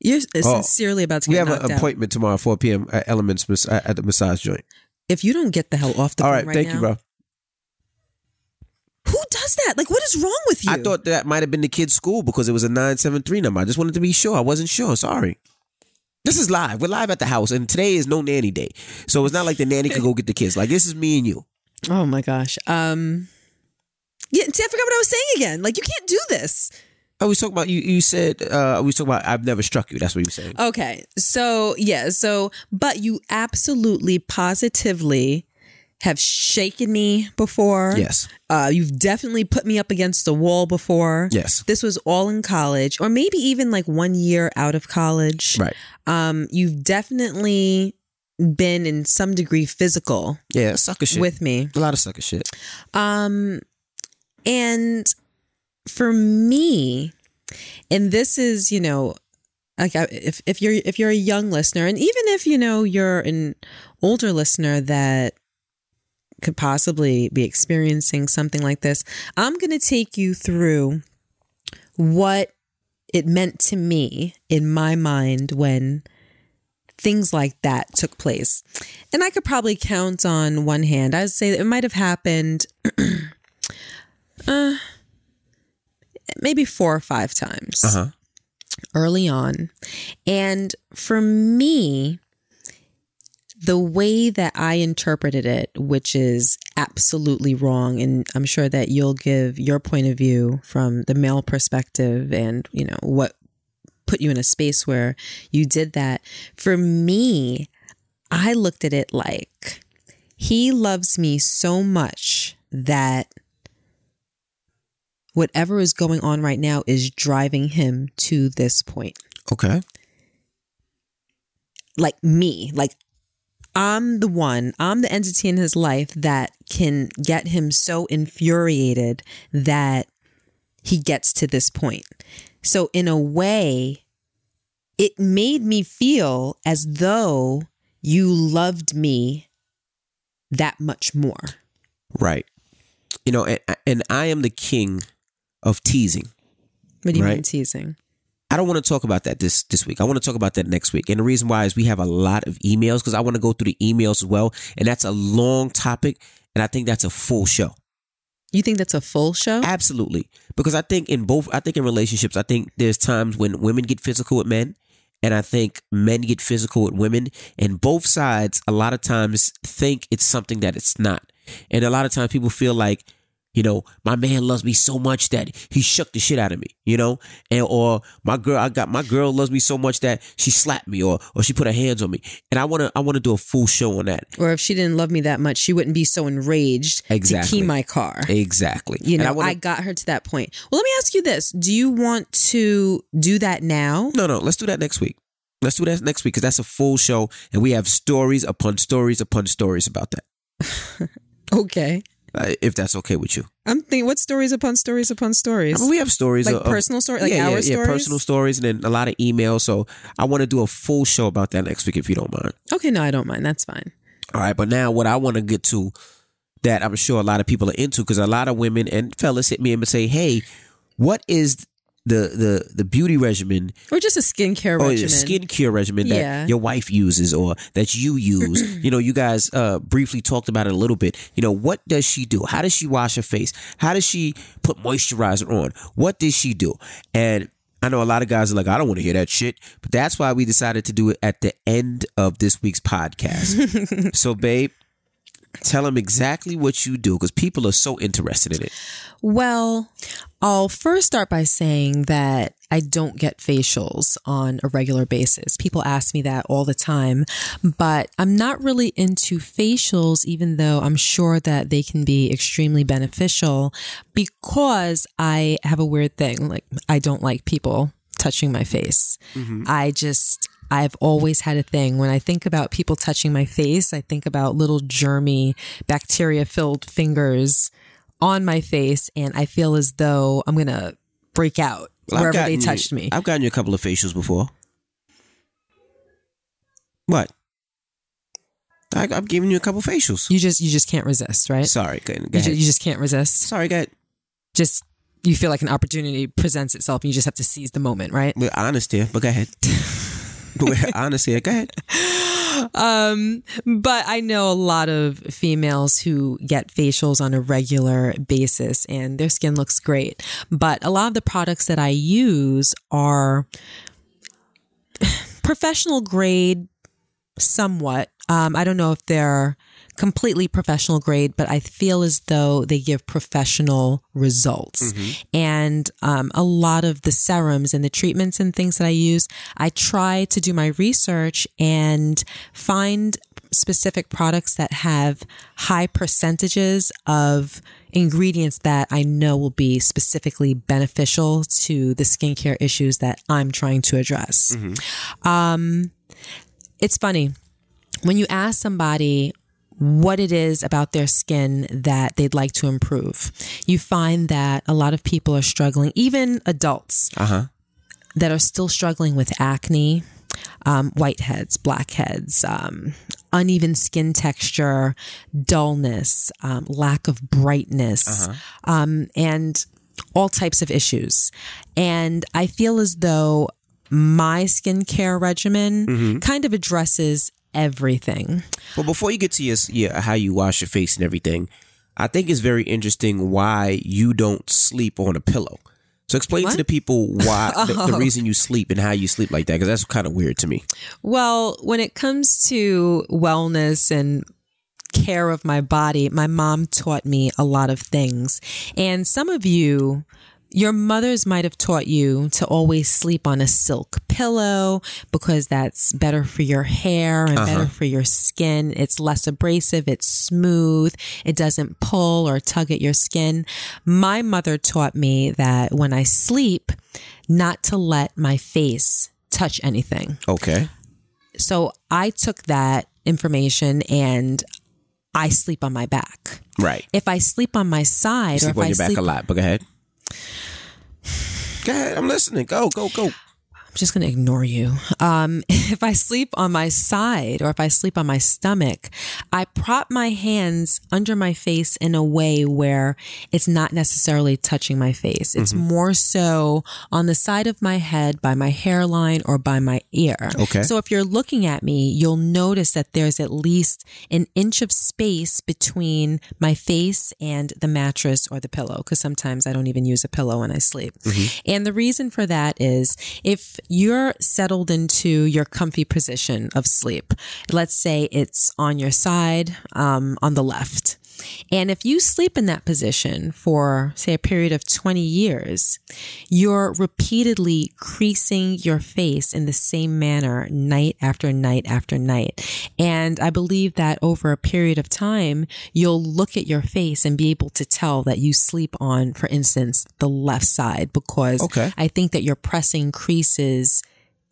You're Oh, sincerely about to We have an out. appointment tomorrow, 4 p.m. at Elements mas- at the massage joint. If you don't get the hell off the All phone right, right thank now, you, bro. Who does that? Like, what is wrong with you? I thought that might have been the kid's school because it was a 973 number. I just wanted to be sure. I wasn't sure. Sorry. This is live. We're live at the house, and today is no nanny day. So it's not like the nanny could go get the kids. Like, this is me and you. Oh my gosh. Um. Yeah, see, I forgot what I was saying again. Like, you can't do this. I was talking about you. You said uh, we was talking about I've never struck you. That's what you were saying. Okay. So, yeah. So, but you absolutely, positively have shaken me before. Yes. Uh, you've definitely put me up against the wall before. Yes. This was all in college, or maybe even like one year out of college. Right. Um, you've definitely been in some degree physical Yeah. Sucker shit. with me. a lot of sucker shit. Um, and for me, and this is, you know, like if if you're if you're a young listener, and even if you know you're an older listener that could possibly be experiencing something like this, I'm going to take you through what it meant to me in my mind when things like that took place. And I could probably count on one hand. I'd say it might have happened uh, maybe four or five times Uh huh. early on. And for me, the way that I interpreted it, which is absolutely wrong, and I'm sure that you'll give your point of view from the male perspective and, you know, what put you in a space where you did that. For me, I looked at it like he loves me so much that whatever is going on right now is driving him to this point. Okay. Like me, like I'm the one, I'm the entity in his life that can get him so infuriated that he gets to this point. So, in a way, it made me feel as though you loved me that much more. Right. You know, and, and I am the king of teasing. What do you mean teasing? I don't want to talk about that this this week. I want to talk about that next week. And the reason why is we have a lot of emails because I want to go through the emails as well. And that's a long topic. And I think that's a full show. You think that's a full show? Absolutely. Because I think in both, I think in relationships, I think there's times when women get physical with men. And I think men get physical with women. And both sides, a lot of times, think it's something that it's not. And a lot of times people feel like, you know, my man loves me so much that he shook the shit out of me, you know? And or my girl, I got my girl loves me so much that she slapped me or or she put her hands on me. And I wanna I wanna do a full show on that. Or if she didn't love me that much, she wouldn't be so enraged to Exactly. key my car. Exactly. You know, I I, wanna, got her to that point. Well, let me ask you this: Do you want to do that now? No, no, let's do that next week. Let's do that next week because that's a full show and we have stories upon stories upon stories about that. Okay. Uh, if that's okay with you. I'm thinking, what stories upon stories upon stories? I mean, we have stories like of- personal stories, like yeah, our yeah, stories. yeah, personal stories and then a lot of emails. So I want to do a full show about that next week if you don't mind. Okay, no, I don't mind. That's fine. All right, but now what I want to get to that I'm sure a lot of people are into because a lot of women and fellas hit me and say, "Hey, what is the the the beauty regimen Or just a skincare or regimen. the skincare regimen that Yeah. your wife uses or that you use?" you know, you guys uh, briefly talked about it a little bit. You know, what does she do? How does she wash her face? How does she put moisturizer on? What does she do? And I know a lot of guys are like, I don't want to hear that shit, but that's why we decided to do it at the end of this week's podcast. so, babe, tell them exactly what you do because people are so interested in it. Well, I'll first start by saying that I don't get facials on a regular basis. People ask me that all the time, but I'm not really into facials, even though I'm sure that they can be extremely beneficial because I have a weird thing. Like, I don't like people touching my face. Mm-hmm. I just, I've always had a thing. When I think about people touching my face, I think about little germy, bacteria filled fingers on my face, and I feel as though I'm going to break out Well, wherever they gotten touched me. I've gotten you a couple of facials before. What? I, I've given you a couple facials. You just, you just can't resist, right? Sorry, go, go You, ju- you just can't resist. Sorry, go ahead. Just, you feel like an opportunity presents itself, and you just have to seize the moment, right? We're honest here, but go ahead. We're. Go ahead. Um, but I know a lot of females who get facials on a regular basis and their skin looks great. But a lot of the products that I use are professional grade somewhat. Um, I don't know if they're completely professional grade, but I feel as though they give professional results. And um, a lot of the serums and the treatments and things that I use, I try to do my research and find specific products that have high percentages of ingredients that I know will be specifically beneficial to the skincare issues that I'm trying to address. Um, it's funny when you ask somebody what it is about their skin that they'd like to improve, you find that a lot of people are struggling, even adults. Uh huh. that are still struggling with acne, um, whiteheads, blackheads, um, uneven skin texture, dullness, um, lack of brightness, um, and all types of issues. And I feel as though my skincare regimen kind of addresses everything. But before you get to your, yeah, how you wash your face and everything, I think it's very interesting why you don't sleep on a pillow. So explain to the people why the, the reason you sleep and how you sleep like that because that's kind of weird to me. Well, when it comes to wellness and care of my body, my mom taught me a lot of things. And some of you, your mothers might have taught you to always sleep on a silk pillow because that's better for your hair and uh-huh. better for your skin. It's less abrasive, it's smooth, it doesn't pull or tug at your skin. My mother taught me that when I sleep, not to let my face touch anything. Okay. So I took that information and I sleep on my back. Right. If I sleep on my side Sleep or on if your I back sleep, a lot, but go ahead. Go ahead. I'm listening. Go, go, go. I'm just going to ignore you. Um, if I sleep on my side or if I sleep on my stomach, I prop my hands under my face in a way where it's not necessarily touching my face. It's more so on the side of my head by my hairline or by my ear. Okay. So if you're looking at me, you'll notice that there's at least an inch of space between my face and the mattress or the pillow because sometimes I don't even use a pillow when I sleep. And the reason for that is if you're settled into your comfy position of sleep, let's say it's on your side, um, on the left. And if you sleep in that position for, say, a period of 20 years, you're repeatedly creasing your face in the same manner night after night after night. And I believe that over a period of time, you'll look at your face and be able to tell that you sleep on, for instance, the left side, because Okay. I think that you're pressing creases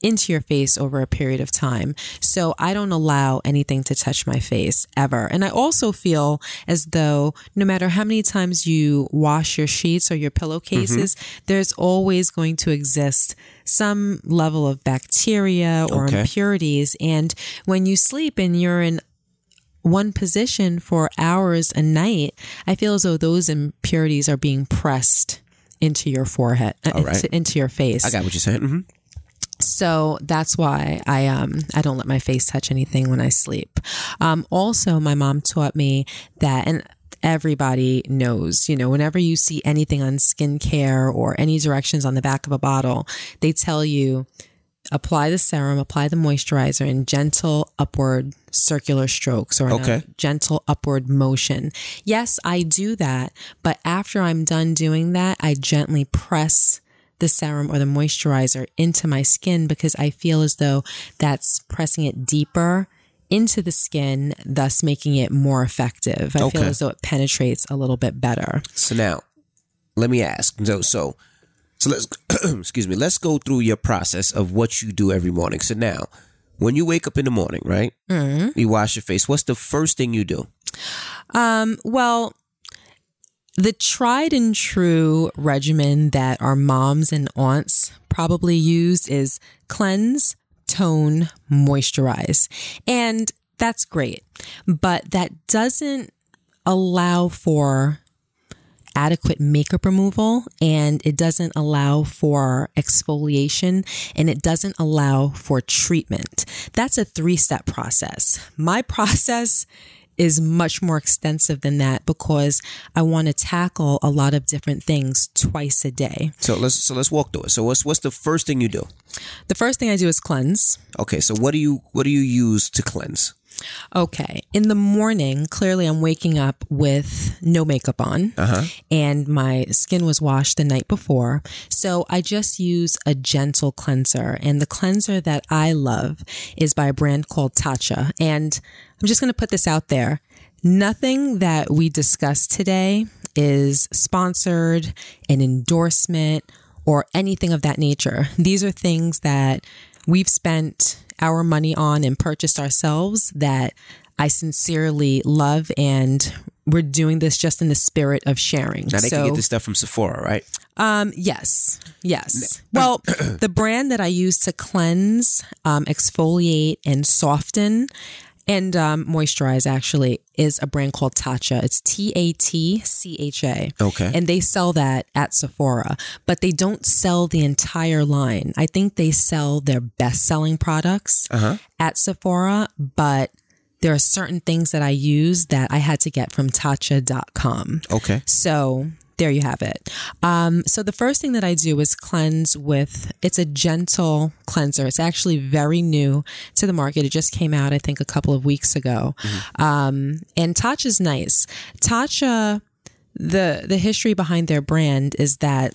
into your face over a period of time. So I don't allow anything to touch my face ever. And I also feel as though no matter how many times you wash your sheets or your pillowcases, there's always going to exist some level of bacteria or Okay. impurities. And when you sleep and you're in one position for hours a night, I feel as though those impurities are being pressed into your forehead, uh, right. into, into your face. I got what you're saying. hmm So that's why I um I don't let my face touch anything when I sleep. Um, also, my mom taught me that, and everybody knows, you know, whenever you see anything on skincare or any directions on the back of a bottle, they tell you apply the serum, apply the moisturizer in gentle upward circular strokes or Okay. a gentle upward motion. Yes, I do that, but after I'm done doing that, I gently press the serum or the moisturizer into my skin because I feel as though that's pressing it deeper into the skin, thus making it more effective. I feel as though it penetrates a little bit better. So now, let me ask. So, so, so let's excuse me. Let's go through your process of what you do every morning. So now, when you wake up in the morning, right? Mm-hmm. You wash your face. What's the first thing you do? Um, well, the tried and true regimen that our moms and aunts probably use is cleanse, tone, moisturize. And that's great. But that doesn't allow for adequate makeup removal and it doesn't allow for exfoliation and it doesn't allow for treatment. That's a three step process. My process is much more extensive than that because I want to tackle a lot of different things twice a day. So let's so let's walk through it. So what's what's the first thing you do? The first thing I do is cleanse. Okay, so what do you what do you use to cleanse? Okay. In the morning, clearly I'm waking up with no makeup on uh-huh. and my skin was washed the night before. So I just use a gentle cleanser and the cleanser that I love is by a brand called Tatcha. And I'm just going to put this out there. Nothing that we discuss today is sponsored, an endorsement, or anything of that nature. These are things that we've spent our money on and purchased ourselves that I sincerely love and we're doing this just in the spirit of sharing. Now they so, can get this stuff from Sephora, right? um, yes, yes. Well, the brand that I use to cleanse, um, exfoliate, and soften and um, moisturize actually is a brand called Tatcha. It's T A T C H A. Okay. And they sell that at Sephora, but they don't sell the entire line. I think they sell their best selling products Uh-huh. at Sephora, but there are certain things that I use that I had to get from Tatcha.com. Okay. So there you have it. Um, so the first thing that I do is cleanse with, it's a gentle cleanser. It's actually very new to the market. It just came out, I think, a couple of weeks ago. Um, and Tatcha's nice. Tatcha, the, the history behind their brand is that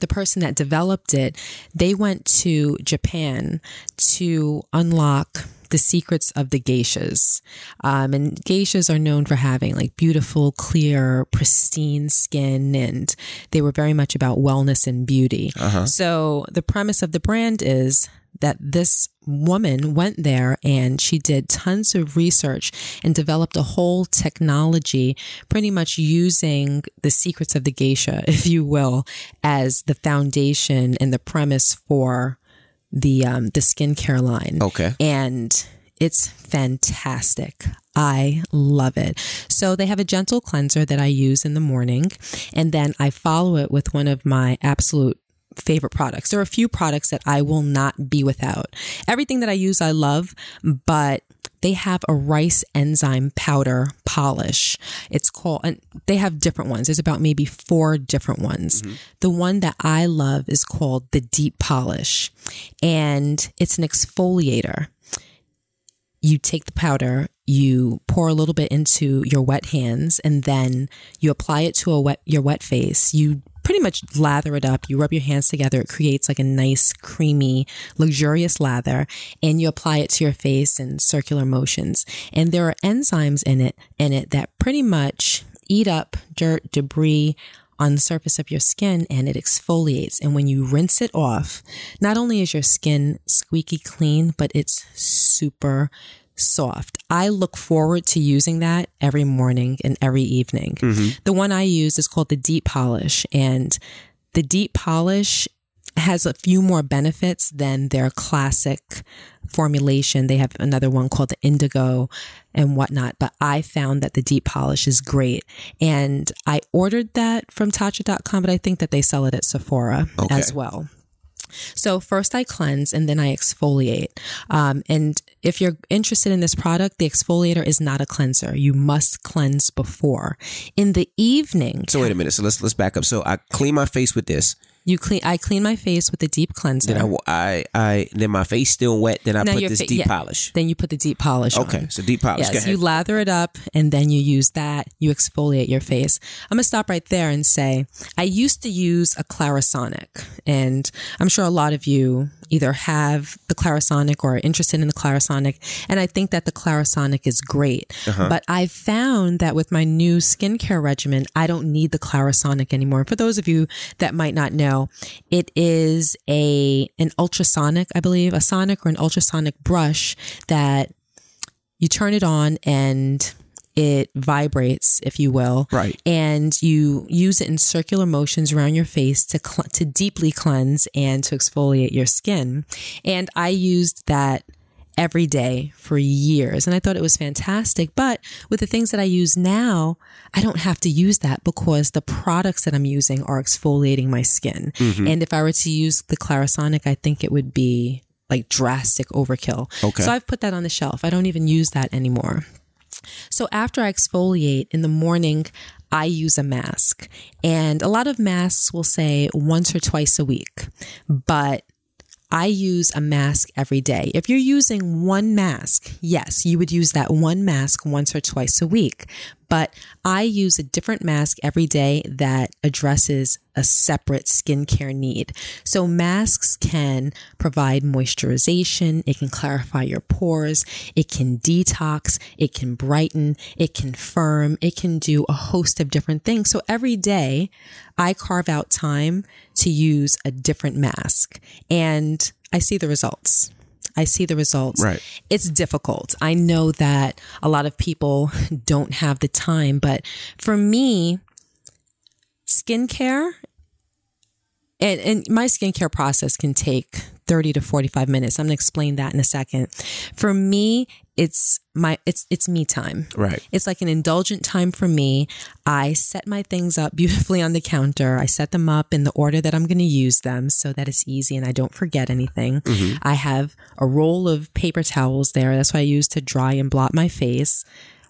the person that developed it, they went to Japan to unlock the secrets of the geishas. Um, and geishas are known for having like beautiful, clear, pristine skin, and they were very much about wellness and beauty. So the premise of the brand is that this woman went there and she did tons of research and developed a whole technology pretty much using the secrets of the geisha if you will as the foundation and the premise for the um the skincare line Okay. and it's fantastic. I love it. So they have a gentle cleanser that I use in the morning, and then I follow it with one of my absolute favorite products. There are a few products that I will not be without. Everything that I use, I love, but they have a rice enzyme powder polish. It's called, and they have different ones. There's about maybe four different ones. Mm-hmm. The one that I love is called the deep polish, and it's an exfoliator you take the powder, you pour a little bit into your wet hands, and then you apply it to a wet your wet face. You pretty much lather it up. You rub your hands together. It creates like a nice, creamy, luxurious lather, and you apply it to your face in circular motions. And there are enzymes in it in it that pretty much eat up dirt, debris, on the surface of your skin and it exfoliates. And when you rinse it off, not only is your skin squeaky clean, but it's super soft. I look forward to using that every morning and every evening. Mm-hmm. The one I use is called the Deep Polish and the Deep Polish has a few more benefits than their classic formulation. They have another one called the Indigo and whatnot, but I found that the deep polish is great. And I ordered that from Tatcha.com, but I think that they sell it at Sephora Okay. as well. So first I cleanse and then I exfoliate. Um, and if you're interested in this product, the exfoliator is not a cleanser. You must cleanse before. In the evening, So wait a minute. So let's let's back up. So I clean my face with this. You clean. I clean my face with a deep cleanser. Then I, I, I then my face still wet. Then I Now put this fa- deep yeah. polish. Then you put the deep polish on. Okay. So deep polish. Yes, you lather it up and then you use that. You exfoliate your face. I'm gonna stop right there and say I used to use a Clarisonic, and I'm sure a lot of you either have the Clarisonic or are interested in the Clarisonic, and I think that the Clarisonic is great. Uh-huh. But I've found that with my new skincare regimen, I don't need the Clarisonic anymore. For those of you that might not know, it is a an ultrasonic, I believe, a sonic or an ultrasonic brush that you turn it on and it vibrates, if you will. Right. And you use it in circular motions around your face to cl- to deeply cleanse and to exfoliate your skin. And I used that every day for years and I thought it was fantastic. But with the things that I use now, I don't have to use that because the products that I'm using are exfoliating my skin. Mm-hmm. And if I were to use the Clarisonic, I think it would be like drastic overkill. Okay. So I've put that on the shelf. I don't even use that anymore. So after I exfoliate in the morning, I use a mask. And a lot of masks will say once or twice a week, but I use a mask every day. If you're using one mask, yes, you would use that one mask once or twice a week. But I use a different mask every day that addresses a separate skincare need. So masks can provide moisturization. It can clarify your pores. It can detox. It can brighten. It can firm. It can do a host of different things. So every day I carve out time to use a different mask and I see the results. I see the results. Right. It's difficult. I know that a lot of people don't have the time, but for me, skincare and, and my skincare process can take 30 to 45 minutes. I'm going to explain that in a second. For me, it's my it's it's me time. Right. It's like an indulgent time for me. I set my things up beautifully on the counter. I set them up in the order that I'm going to use them so that it's easy and I don't forget anything. Mm-hmm. I have a roll of paper towels there. That's what I use to dry and blot my face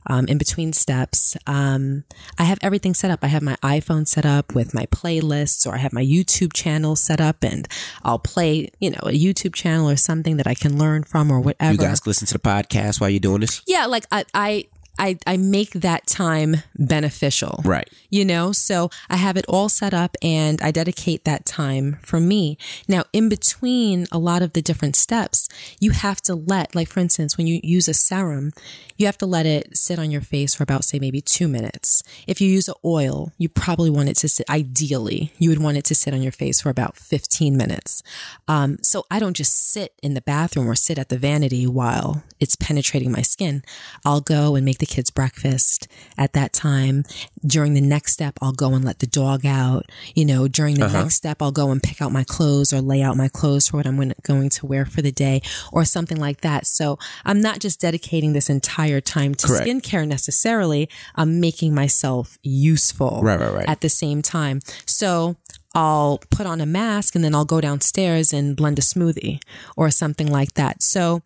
um, in between steps. Um, I have everything set up. I have my iPhone set up with my playlists, or I have my YouTube channel set up, and I'll play, you know, a YouTube channel or something that I can learn from, or whatever. You guys listen to the podcast while you're doing this. yeah, like I, I, I, I make that time beneficial. Right. You know, so I have it all set up and I dedicate that time for me. Now, in between a lot of the different steps, you have to let, like, for instance, when you use a serum, you have to let it sit on your face for about, say, maybe two minutes. If you use an oil, you probably want it to sit, ideally, you would want it to sit on your face for about 15 minutes. Um, so I don't just sit in the bathroom or sit at the vanity while it's penetrating my skin. I'll go and make the kids breakfast at that time. During the next step, I'll go and let the dog out. You know, during the uh-huh. next step, I'll go and pick out my clothes or lay out my clothes for what I'm going to wear for the day or something like that. So I'm not just dedicating this entire time to Correct. skincare necessarily. I'm making myself useful Right, right, right. at the same time. So I'll put on a mask and then I'll go downstairs and blend a smoothie or something like that. So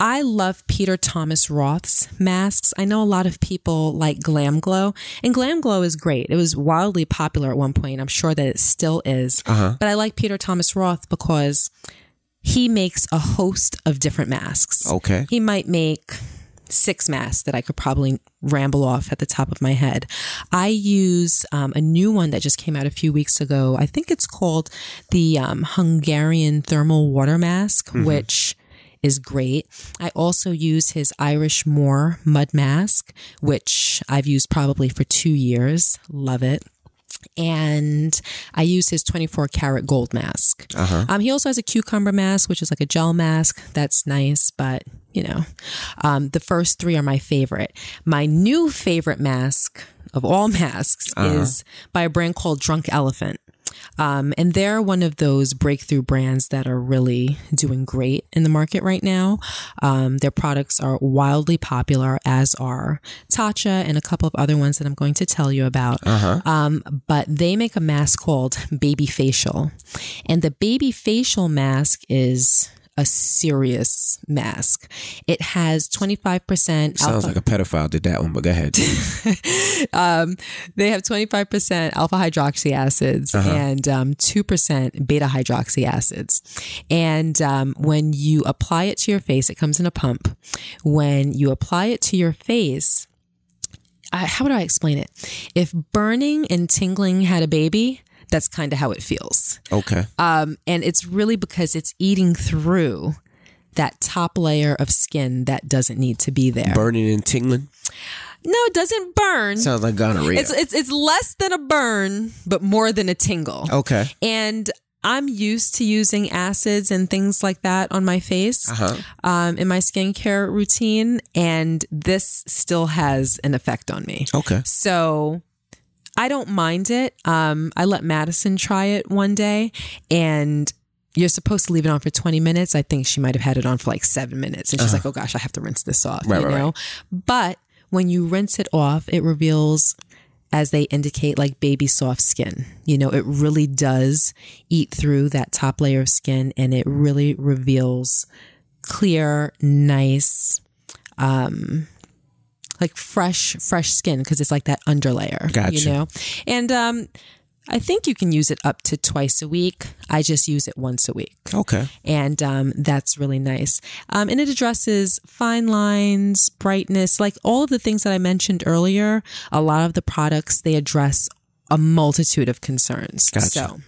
I love Peter Thomas Roth's masks. I know a lot of people like Glam Glow, and Glam Glow is great. It was wildly popular at one point. I'm sure that it still is. But I like Peter Thomas Roth because he makes a host of different masks. Okay. He might make six masks that I could probably ramble off at the top of my head. I use um, a new one that just came out a few weeks ago. I think it's called the um, Hungarian Thermal Water Mask, which is great. I also use his Irish Moor mud mask, which I've used probably for two years. Love it and I use his 24 karat gold mask. Um, he also has a cucumber mask, which is like a gel mask. That's nice, but you know, um, the first three are my favorite. My new favorite mask of all masks is by a brand called Drunk Elephant. Um, and they're one of those breakthrough brands that are really doing great in the market right now. Um, their products are wildly popular, as are Tatcha and a couple of other ones that I'm going to tell you about. Um, but they make a mask called Baby Facial. And the Baby Facial mask is a serious mask. It has 25% Sounds alpha. like a pedophile did that one, but go ahead. um, they have 25% alpha hydroxy acids and um, 2% beta hydroxy acids. And um, when you apply it to your face, it comes in a pump. When you apply it to your face, I, how would I explain it? If burning and tingling had a baby, that's kind of how it feels. Okay. Um, and it's really because it's eating through that top layer of skin that doesn't need to be there. Burning and tingling no, it doesn't burn. sounds like gonorrhea. It's it's it's less than a burn, but more than a tingle. okay. And I'm used to using acids and things like that on my face Uh-huh. um, in my skincare routine, and this still has an effect on me. Okay. So I don't mind it. Um, I let Madison try it one day, and you're supposed to leave it on for 20 minutes. I think she might have had it on for like seven minutes, and she's like, "Oh gosh, I have to rinse this off." Right, you right, know, but when you rinse it off, it reveals. As they indicate, like baby soft skin. You know, it really does eat through that top layer of skin and it really reveals clear, nice, um, like fresh, fresh skin because it's like that underlayer. Gotcha. You know, and um, I think you can use it up to twice a week. I just use it once a week, Okay. and um, that's really nice. Um, and it addresses fine lines, brightness, like all of the things that I mentioned earlier. A lot of the products they address a multitude of concerns. Gotcha. So,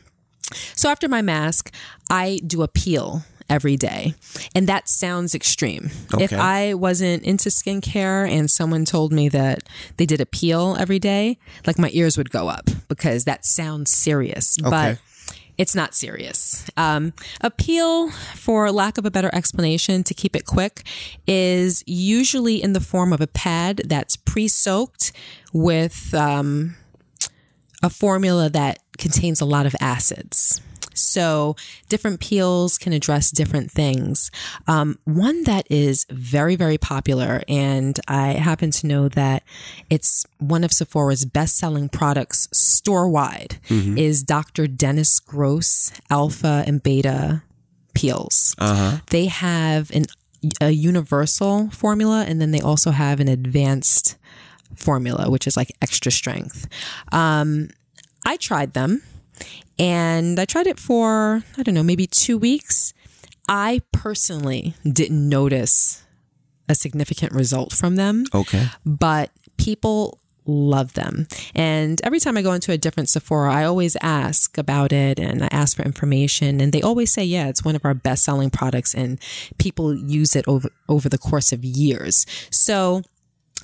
so after my mask, I do a peel every day. And that sounds extreme. If I wasn't into skincare and someone told me that they did a peel every day, like my ears would go up because that sounds serious. But it's not serious. Um, a peel, for lack of a better explanation, to keep it quick, is usually in the form of a pad that's pre soaked with um, a formula that contains a lot of acids. So different peels can address different things. Um, one that is very, very popular, and I happen to know that it's one of Sephora's best selling products store wide, mm-hmm. is Dr. Dennis Gross Alpha and Beta peels. Uh-huh. They have an, a universal formula, and then they also have an advanced formula, which is like extra strength. Um, I tried them and I tried it for, I don't know, maybe two weeks. I personally didn't notice a significant result from them. Okay. But people love them. And every time I go into a different Sephora, I always ask about it and I ask for information and they always say, yeah, it's one of our best selling products and people use it over over the course of years. So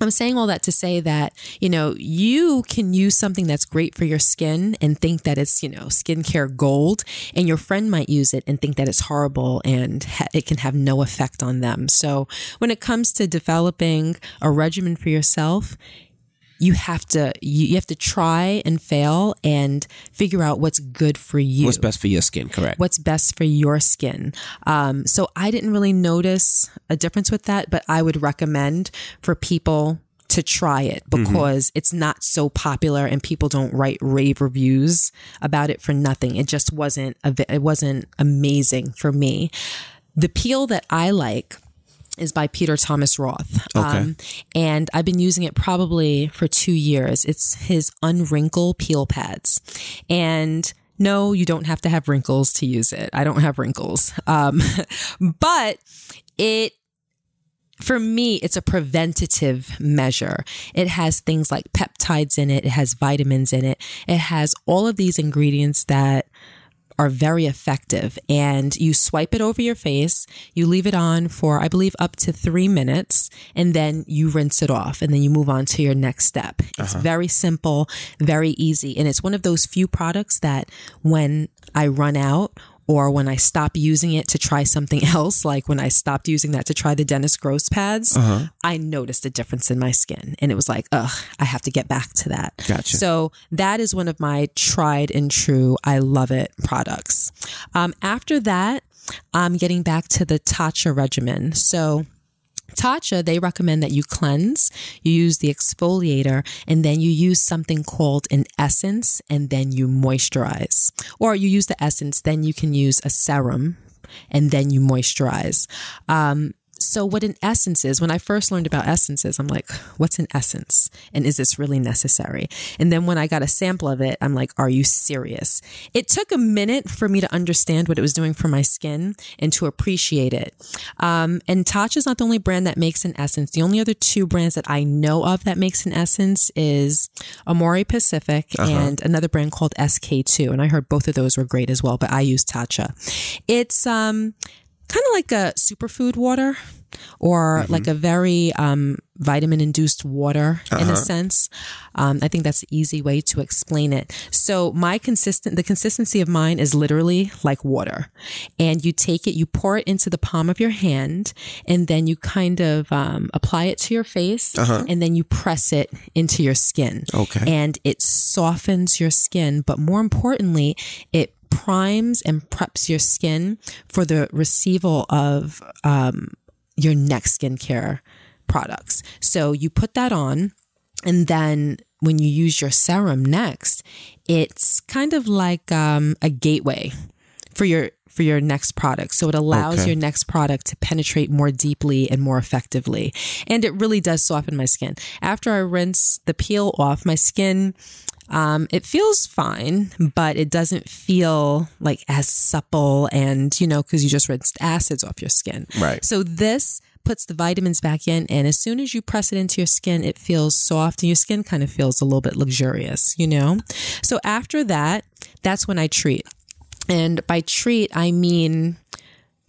I'm saying all that to say that, you know, you can use something that's great for your skin and think that it's, you know, skincare gold, and your friend might use it and think that it's horrible and ha- it can have no effect on them. So when it comes to developing a regimen for yourself, you have to you, you have to try and fail and figure out what's good for you. What's best for your skin, correct? What's best for your skin. Um, so I didn't really notice a difference with that, but I would recommend for people to try it mm-hmm. because mm-hmm. it's not so popular and people don't write rave reviews about it for nothing. It just wasn't a, it wasn't amazing for me. The peel that I like is by Peter Thomas Roth. Okay. Um, and I've been using it probably for two years. It's his unwrinkle peel pads. And no, you don't have to have wrinkles to use it. I don't have wrinkles. Um, but it for me, it's a preventative measure. It has things like peptides in it. It has vitamins in it. It has all of these ingredients that are very effective and you swipe it over your face. You leave it on for, I believe, up to three minutes and then you rinse it off and then you move on to your next step. It's uh-huh. very simple, very easy. And it's one of those few products that when I run out or when I stop using it to try something else, like when I stopped using that to try the Dennis Gross pads, uh-huh. I noticed a difference in my skin. And it was like, ugh, I have to get back to that. Gotcha. So that is one of my tried and true, I love it products. Um, after that, I'm getting back to the Tatcha regimen. So Tatcha, they recommend that you cleanse, you use the exfoliator, and then you use something called an essence, and then you moisturize. Or you use the essence, then you can use a serum, and then you moisturize. Um, so, what an essence is, when I first learned about essences, I'm like, what's an essence? And is this really necessary? And then when I got a sample of it, I'm like, are you serious? It took a minute for me to understand what it was doing for my skin and to appreciate it. Um, and Tatcha is not the only brand that makes an essence. The only other two brands that I know of that makes an essence is Amore Pacific uh-huh. and another brand called SK2. And I heard both of those were great as well, but I use Tatcha. It's, um, kind of like a superfood water or mm-hmm. like a very um, vitamin induced water uh-huh. in a uh-huh. sense. Um, I think that's the easy way to explain it. So my consistent, the consistency of mine is literally like water and you take it, you pour it into the palm of your hand and then you kind of um, apply it to your face uh-huh. and then you press it into your skin. Okay. And it softens your skin, but more importantly, it primes and preps your skin for the receival of um, your next skincare products. So you put that on, and then when you use your serum next, it's kind of like um, a gateway for your for your next product. So it allows okay. your next product to penetrate more deeply and more effectively. And it really does soften my skin. After I rinse the peel off, my skin um, it feels fine, but it doesn't feel like as supple and, you know, because you just rinsed acids off your skin. Right. So this puts the vitamins back in. And as soon as you press it into your skin, it feels soft and your skin kind of feels a little bit luxurious, you know? So after that, that's when I treat. And by treat, I mean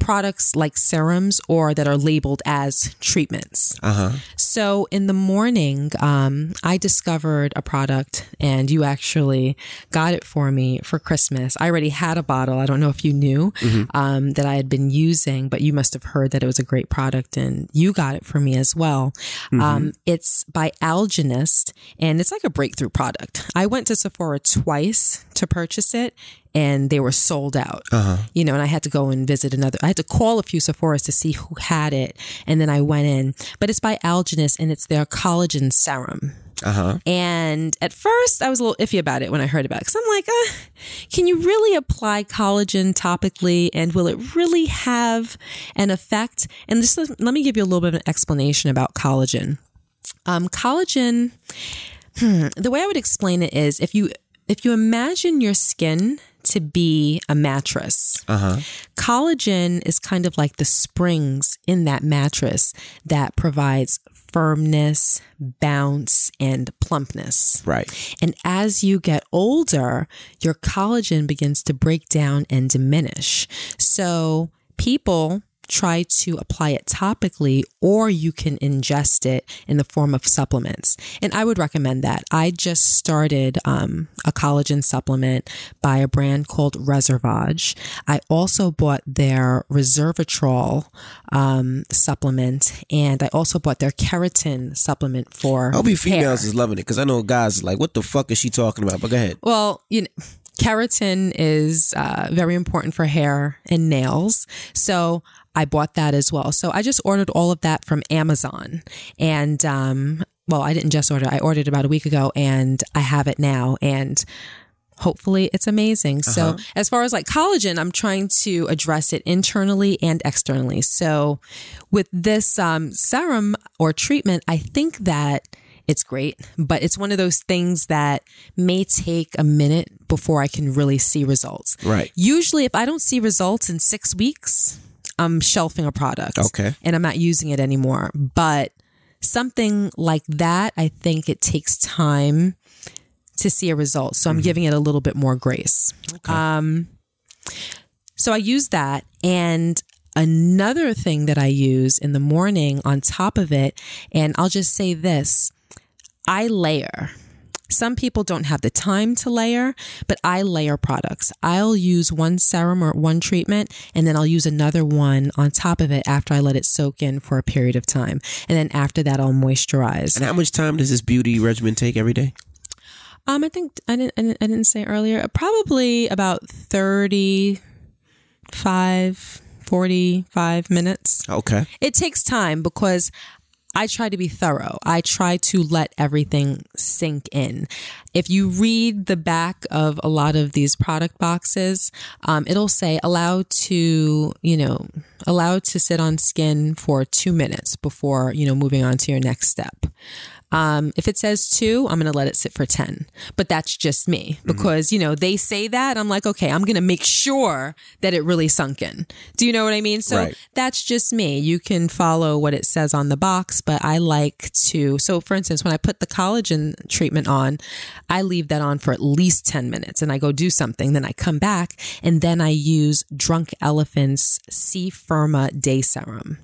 products like serums or that are labeled as treatments. Uh huh. So in the morning, um, I discovered a product and you actually got it for me for Christmas. I already had a bottle. I don't know if you knew um, that I had been using, but you must have heard that it was a great product and you got it for me as well. Um, it's by Algenist and it's like a breakthrough product. I went to Sephora twice to purchase it and they were sold out. You know, and I had to go and visit another. I had to call a few Sephora's to see who had it, and then I went in. But it's by Algenist, and it's their collagen serum. Uh huh. And at first, I was a little iffy about it when I heard about it because I'm like, uh, can you really apply collagen topically, and will it really have an effect? And just let let me give you a little bit of an explanation about collagen. Um, collagen, hmm, the way I would explain it is if you if you imagine your skin to be a mattress, Uh huh. collagen is kind of like the springs in that mattress that provides firmness, bounce, and plumpness. Right. And as you get older, your collagen begins to break down and diminish. So people try to apply it topically or you can ingest it in the form of supplements. And I would recommend that. I just started um, a collagen supplement by a brand called Reservage. I also bought their Reservatrol um, supplement and I also bought their keratin supplement for I hope you hair. females is loving it because I know guys is like, what the fuck is she talking about? But go ahead. Well, you know, keratin is uh, very important for hair and nails. So I bought that as well. So I just ordered all of that from Amazon. And, um, well, I didn't just order, I ordered about a week ago and I have it now. And hopefully it's amazing. So as far as like collagen, I'm trying to address it internally and externally. So with this um, serum or treatment, I think that it's great, but it's one of those things that may take a minute before I can really see results. Right. Usually, if I don't see results in six weeks, I'm shelving a product. Okay. And I'm not using it anymore. But something like that, I think it takes time to see a result. So I'm giving it a little bit more grace. Um, so I use that. And another thing that I use in the morning on top of it, and I'll just say this I layer. Some people don't have the time to layer, but I layer products. I'll use one serum or one treatment, and then I'll use another one on top of it after I let it soak in for a period of time. And then after that, I'll moisturize. And how much time does this beauty regimen take every day? Um, I think I didn't, I didn't, I didn't say earlier, probably about 35, 45 minutes. Okay. It takes time because I try to be thorough. I try to let everything sink in. If you read the back of a lot of these product boxes, um, it'll say allow to, you know, allow to sit on skin for two minutes before, you know, moving on to your next step. Um, if it says two, I'm going to let it sit for 10. But that's just me because, you know, they say that. I'm like, okay, I'm going to make sure that it really sunk in. Do you know what I mean? So Right. that's just me. You can follow what it says on the box, but I like to. So, for instance, when I put the collagen treatment on, I leave that on for at least 10 minutes and I go do something. Then I come back and then I use Drunk Elephant's C Firma Day Serum.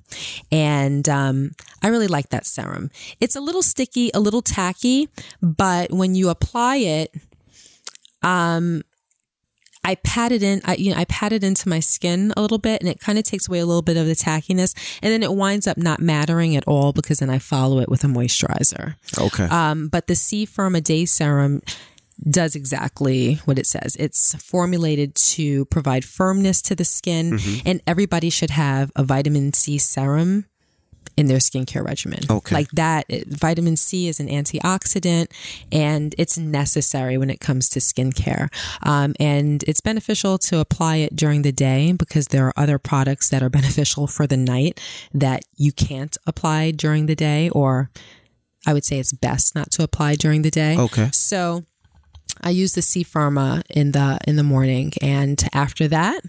And um, I really like that serum. It's a little sticky, a little tacky, but when you apply it, um, I pat it in, I, you know, I pat it into my skin a little bit and it kind of takes away a little bit of the tackiness and then it winds up not mattering at all because then I follow it with a moisturizer. Okay. Um, but the C Firma Day Serum does exactly what it says. It's formulated to provide firmness to the skin and everybody should have a vitamin C serum in their skincare regimen. Okay. Like that, it- vitamin C is an antioxidant and it's necessary when it comes to skincare. Um, and it's beneficial to apply it during the day because there are other products that are beneficial for the night that you can't apply during the day, or I would say it's best not to apply during the day. okay. So I use the C Firma in the in the morning, and after that,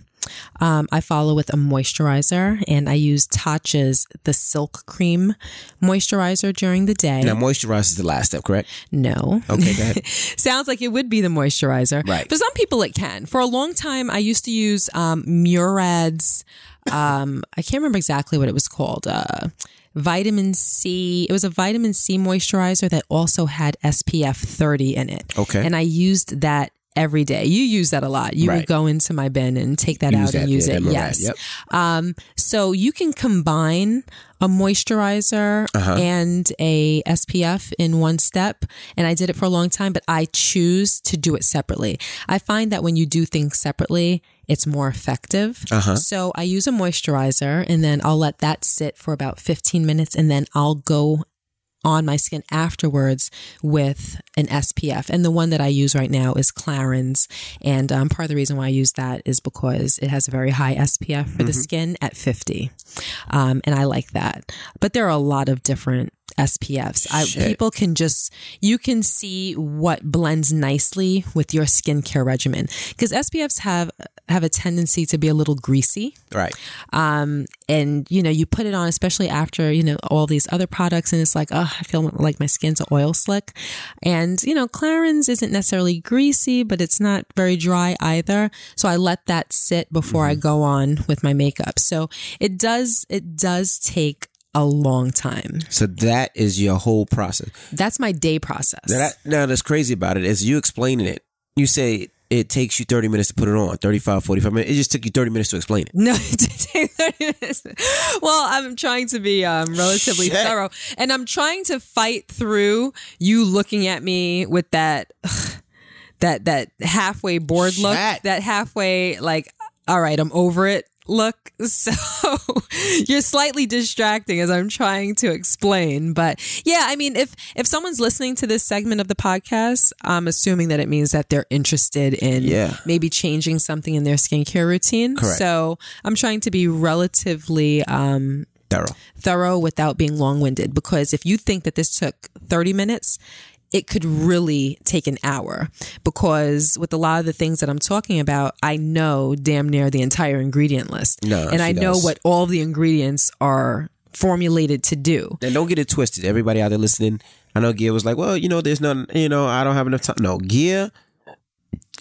um, I follow with a moisturizer, and I use Tatcha's the Silk Cream moisturizer during the day. Now, moisturize is the last step, correct? no, Okay, go ahead. sounds like it would be the moisturizer. Right. For some people, it can. For a long time, I used to use um, Murad's um, I can't remember exactly what it was called. Uh, vitamin C. It was a vitamin C moisturizer that also had SPF 30 in it. Okay. And I used that every day. You use that a lot. You Right. would go into my bin and take that Use out and use yeah, it. that Yes. yep. Um, so you can combine a moisturizer Uh-huh. and a SPF in one step. And I did it for a long time, but I choose to do it separately. I find that when you do things separately, it's more effective. Uh-huh. So I use a moisturizer and then I'll let that sit for about 15 minutes and then I'll go on my skin afterwards with an SPF. And the one that I use right now is Clarins. And um, part of the reason why I use that is because it has a very high SPF for the skin at 50. Um, and I like that. But there are a lot of different SPFs. I, people can just, you can see what blends nicely with your skincare regimen. Because SPFs have, have a tendency to be a little greasy Right. um, and you know you put it on especially after you know all these other products and it's like oh i feel like my skin's oil slick and you know clarins isn't necessarily greasy but it's not very dry either so i let that sit before i go on with my makeup so it does it does take a long time So that is your whole process. that's my day process Now, that, now that's crazy about it is you explaining it. You say it takes you 30 minutes to put it on, 35, 45 minutes. It just took you 30 minutes to explain it. No, it did take 30 minutes. Well, I'm trying to be um, relatively Shit. thorough and I'm trying to fight through you looking at me with that, that, that halfway bored look, that halfway like, all right, I'm over it look. So you're slightly distracting as I'm trying to explain. But yeah, I mean, if, if someone's listening to this segment of the podcast, I'm assuming that it means that they're interested in Yeah. maybe changing something in their skincare routine. Correct. So I'm trying to be relatively um, Thorough. thorough without being long winded because if you think that this took 30 minutes, it could really take an hour because with a lot of the things that I'm talking about, I know damn near the entire ingredient list. No, and I know what all the ingredients are formulated to do. And don't get it twisted. Everybody out there listening, I know Gia was like, well, you know, there's nothing, you know, I don't have enough time. No, Gia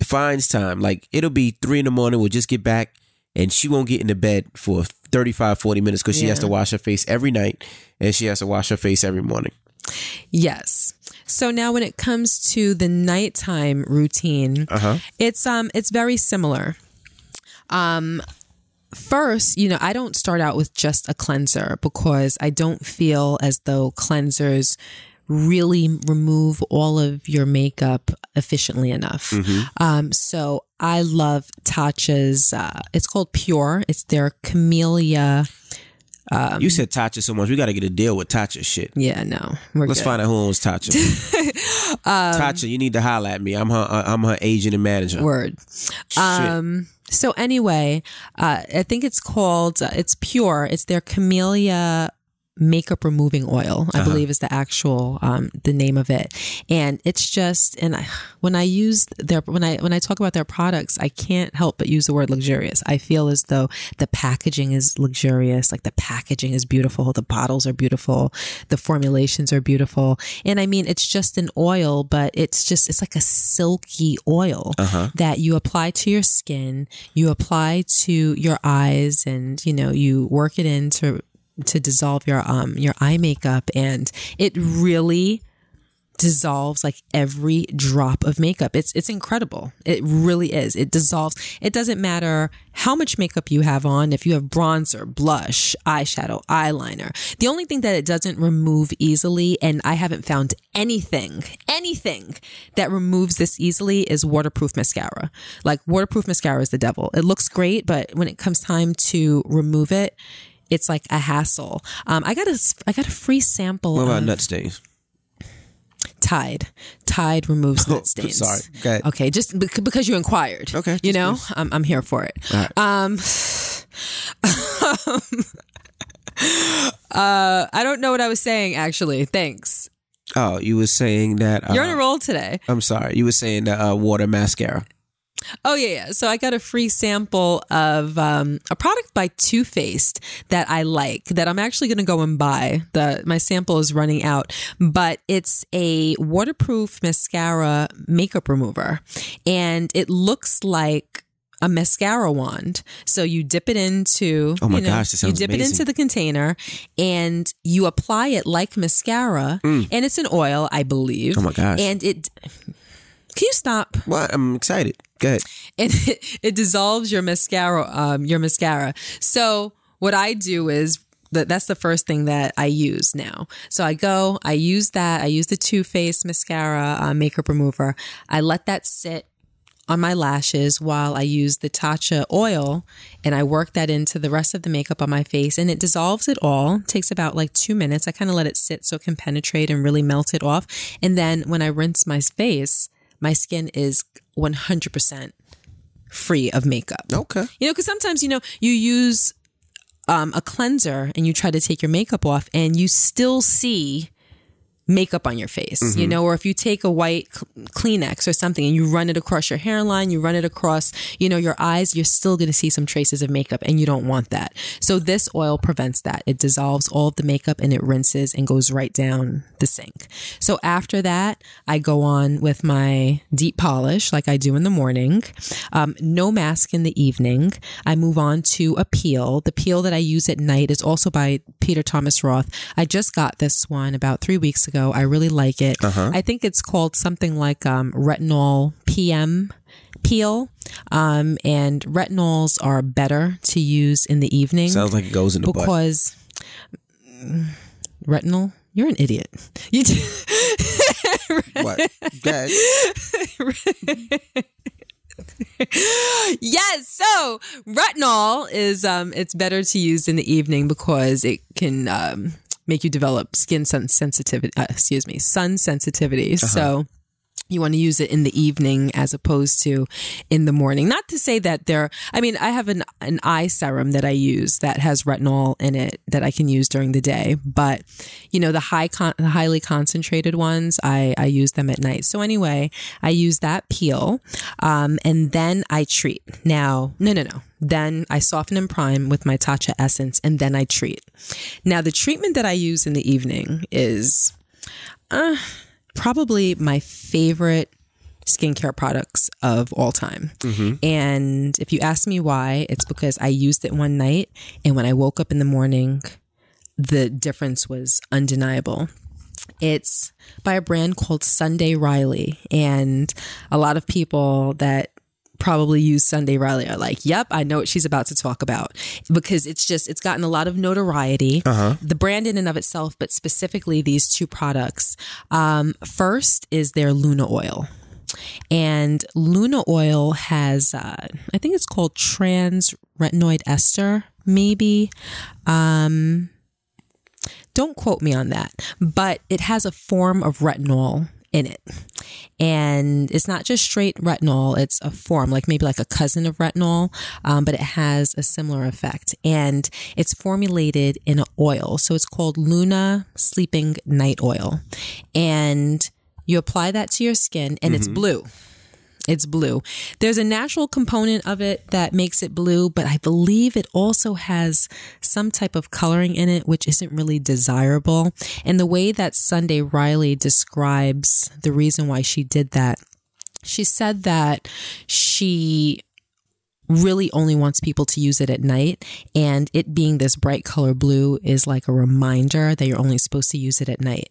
finds time. Like, it'll be three in the morning. We'll just get back and she won't get into bed for 35, 40 minutes because she has to wash her face every night and she has to wash her face every morning. Yes. So now when it comes to the nighttime routine, Uh-huh. it's um it's very similar. Um first, you know, I don't start out with just a cleanser because I don't feel as though cleansers really remove all of your makeup efficiently enough. Um so I love Tatcha's uh it's called Pure. It's their Camellia Um, you said Tatcha so much. We got to get a deal with Tatcha shit. yeah, no. We're Let's good. find out who owns Tatcha. Tatcha, you need to holler at me. I'm her. uh, I'm her agent and manager. Word. Shit. Um, so anyway, uh, I think it's called, uh, it's pure. It's their Camellia makeup removing oil, I believe is the actual, um, the name of it. And it's just, and I, when I use their, when I, when I talk about their products, I can't help but use the word luxurious. I feel as though the packaging is luxurious. Like the packaging is beautiful. The bottles are beautiful. The formulations are beautiful. And I mean, it's just an oil, but it's just, it's like a silky oil that you apply to your skin, you apply to your eyes and, you know, you work it in to, dissolve your, um, your eye makeup and it really dissolves like every drop of makeup. It's it's incredible. It really is. It dissolves. It doesn't matter how much makeup you have on, if you have bronzer, blush, eyeshadow, eyeliner. The only thing that it doesn't remove easily and I haven't found anything, anything that removes this easily is waterproof mascara. Like waterproof mascara is the devil. It looks great, but when it comes time to remove it, it's like a hassle. Um, I got a I got a free sample What about of nut stains? Tide. Tide removes nut stains. sorry. Ahead. Okay, just bec- because you inquired. Okay, You know, I'm, I'm here for it. Right. Um, uh, I don't know what I was saying actually. Thanks. Oh, you were saying that. Uh, You're on a roll today. I'm sorry. You were saying that uh, water mascara. Oh yeah, yeah. So I got a free sample of um, a product by Too Faced that I like. That I'm actually going to go and buy. The my sample is running out, but it's a waterproof mascara makeup remover, and it looks like a mascara wand. So you dip it into Oh my you know, gosh, you dip it into the container and you apply it like mascara and it's an oil, I believe. Mm. Oh my gosh. And it can you stop? Well, I'm excited. Go ahead. and it, it dissolves your mascara um, your mascara so what i do is that that's the first thing that i use now so i go i use that i use the Too Faced mascara uh, makeup remover i let that sit on my lashes while I use the Tatcha oil and I work that into the rest of the makeup on my face and it dissolves it all. It takes about like two minutes. I kind of let it sit so it can penetrate and really melt it off. And then when I rinse my face, my skin is 100% free of makeup. Okay. You know, because sometimes, you know, you use um, a cleanser and you try to take your makeup off and you still see makeup on your face, you know, or if you take a white Kleenex or something and you run it across your hairline, you run it across, you know, your eyes, you're still going to see some traces of makeup and you don't want that. So this oil prevents that. It dissolves all of the makeup and it rinses and goes right down the sink. So after that, I go on with my deep polish like I do in the morning. Um, no mask in the evening. I move on to a peel. The peel that I use at night is also by Peter Thomas Roth. I just got this one about three weeks ago. I really like it. I think it's called something like um, retinol PM peel. Um, and retinols are better to use in the evening Sounds like it goes in the because mm, retinol. You're an idiot. You What? Yes. So retinol is um, it's better to use in the evening because it can um, make you develop skin sun sensitivity. Uh, excuse me, sun sensitivity. So. You want to use it in the evening as opposed to in the morning. Not to say that there, I mean, I have an, an eye serum that I use that has retinol in it that I can use during the day. But, you know, the high, con- the highly concentrated ones, I, I use them at night. So anyway, I use that peel. Um, and then I treat. Now, no, no, no. Then I soften and prime with my Tatcha essence and then I treat. Now, the treatment that I use in the evening is, uh, probably my favorite skincare products of all time. And if you ask me why, it's because I used it one night and when I woke up in the morning, the difference was undeniable. It's by a brand called Sunday Riley. And a lot of people that probably use Sunday Riley are like, yep, I know what she's about to talk about because it's just, it's gotten a lot of notoriety. The brand in and of itself, but specifically these two products. Um, first is their Luna oil. And Luna oil has, uh, I think it's called trans retinoid ester, maybe. Um, don't quote me on that, but it has a form of retinol in it. And it's not just straight retinol, it's a form, like maybe like a cousin of retinol, um, but it has a similar effect. And it's formulated in an oil. So it's called Luna Sleeping Night Oil. And you apply that to your skin and it's blue. It's blue. There's a natural component of it that makes it blue, but I believe it also has some type of coloring in it, which isn't really desirable. And the way that Sunday Riley describes the reason why she did that, she said that she really only wants people to use it at night. And it being this bright color blue is like a reminder that you're only supposed to use it at night.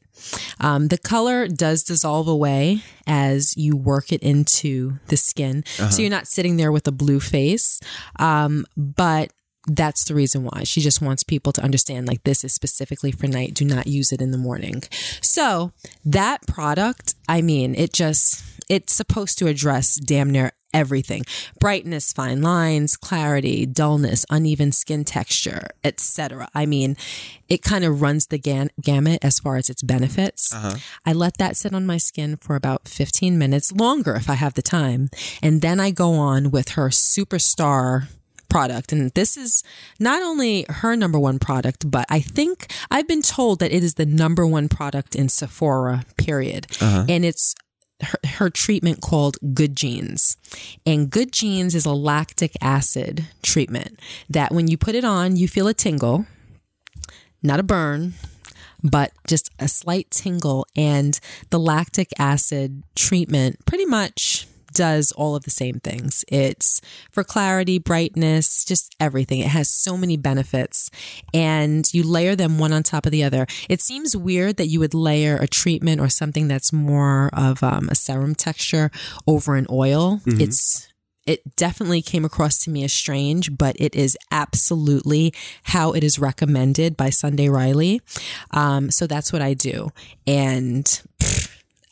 Um, the color does dissolve away as you work it into the skin. So you're not sitting there with a blue face. Um, but that's the reason why. She just wants people to understand like this is specifically for night. Do not use it in the morning. So that product, I mean, it just, it's supposed to address damn near everything. Brightness fine lines clarity dullness uneven skin texture etc i mean it kind of runs the gan- gamut as far as its benefits. Uh-huh. I let that sit on my skin for about 15 minutes longer if i have the time and then i go on with her superstar product. And this is not only her number one product, but I think I've been told that it is the number one product in Sephora, period. Uh-huh. And it's her, her treatment called Good Genes. And Good Genes is a lactic acid treatment that when you put it on, you feel a tingle, not a burn, but just a slight tingle. And the lactic acid treatment pretty much does all of the same things. It's for clarity, brightness, just everything. It has so many benefits and you layer them one on top of the other. It seems weird that you would layer a treatment or something that's more of um, a serum texture over an oil. It's it definitely came across to me as strange, but it is absolutely how it is recommended by Sunday Riley. Um, so that's what I do. And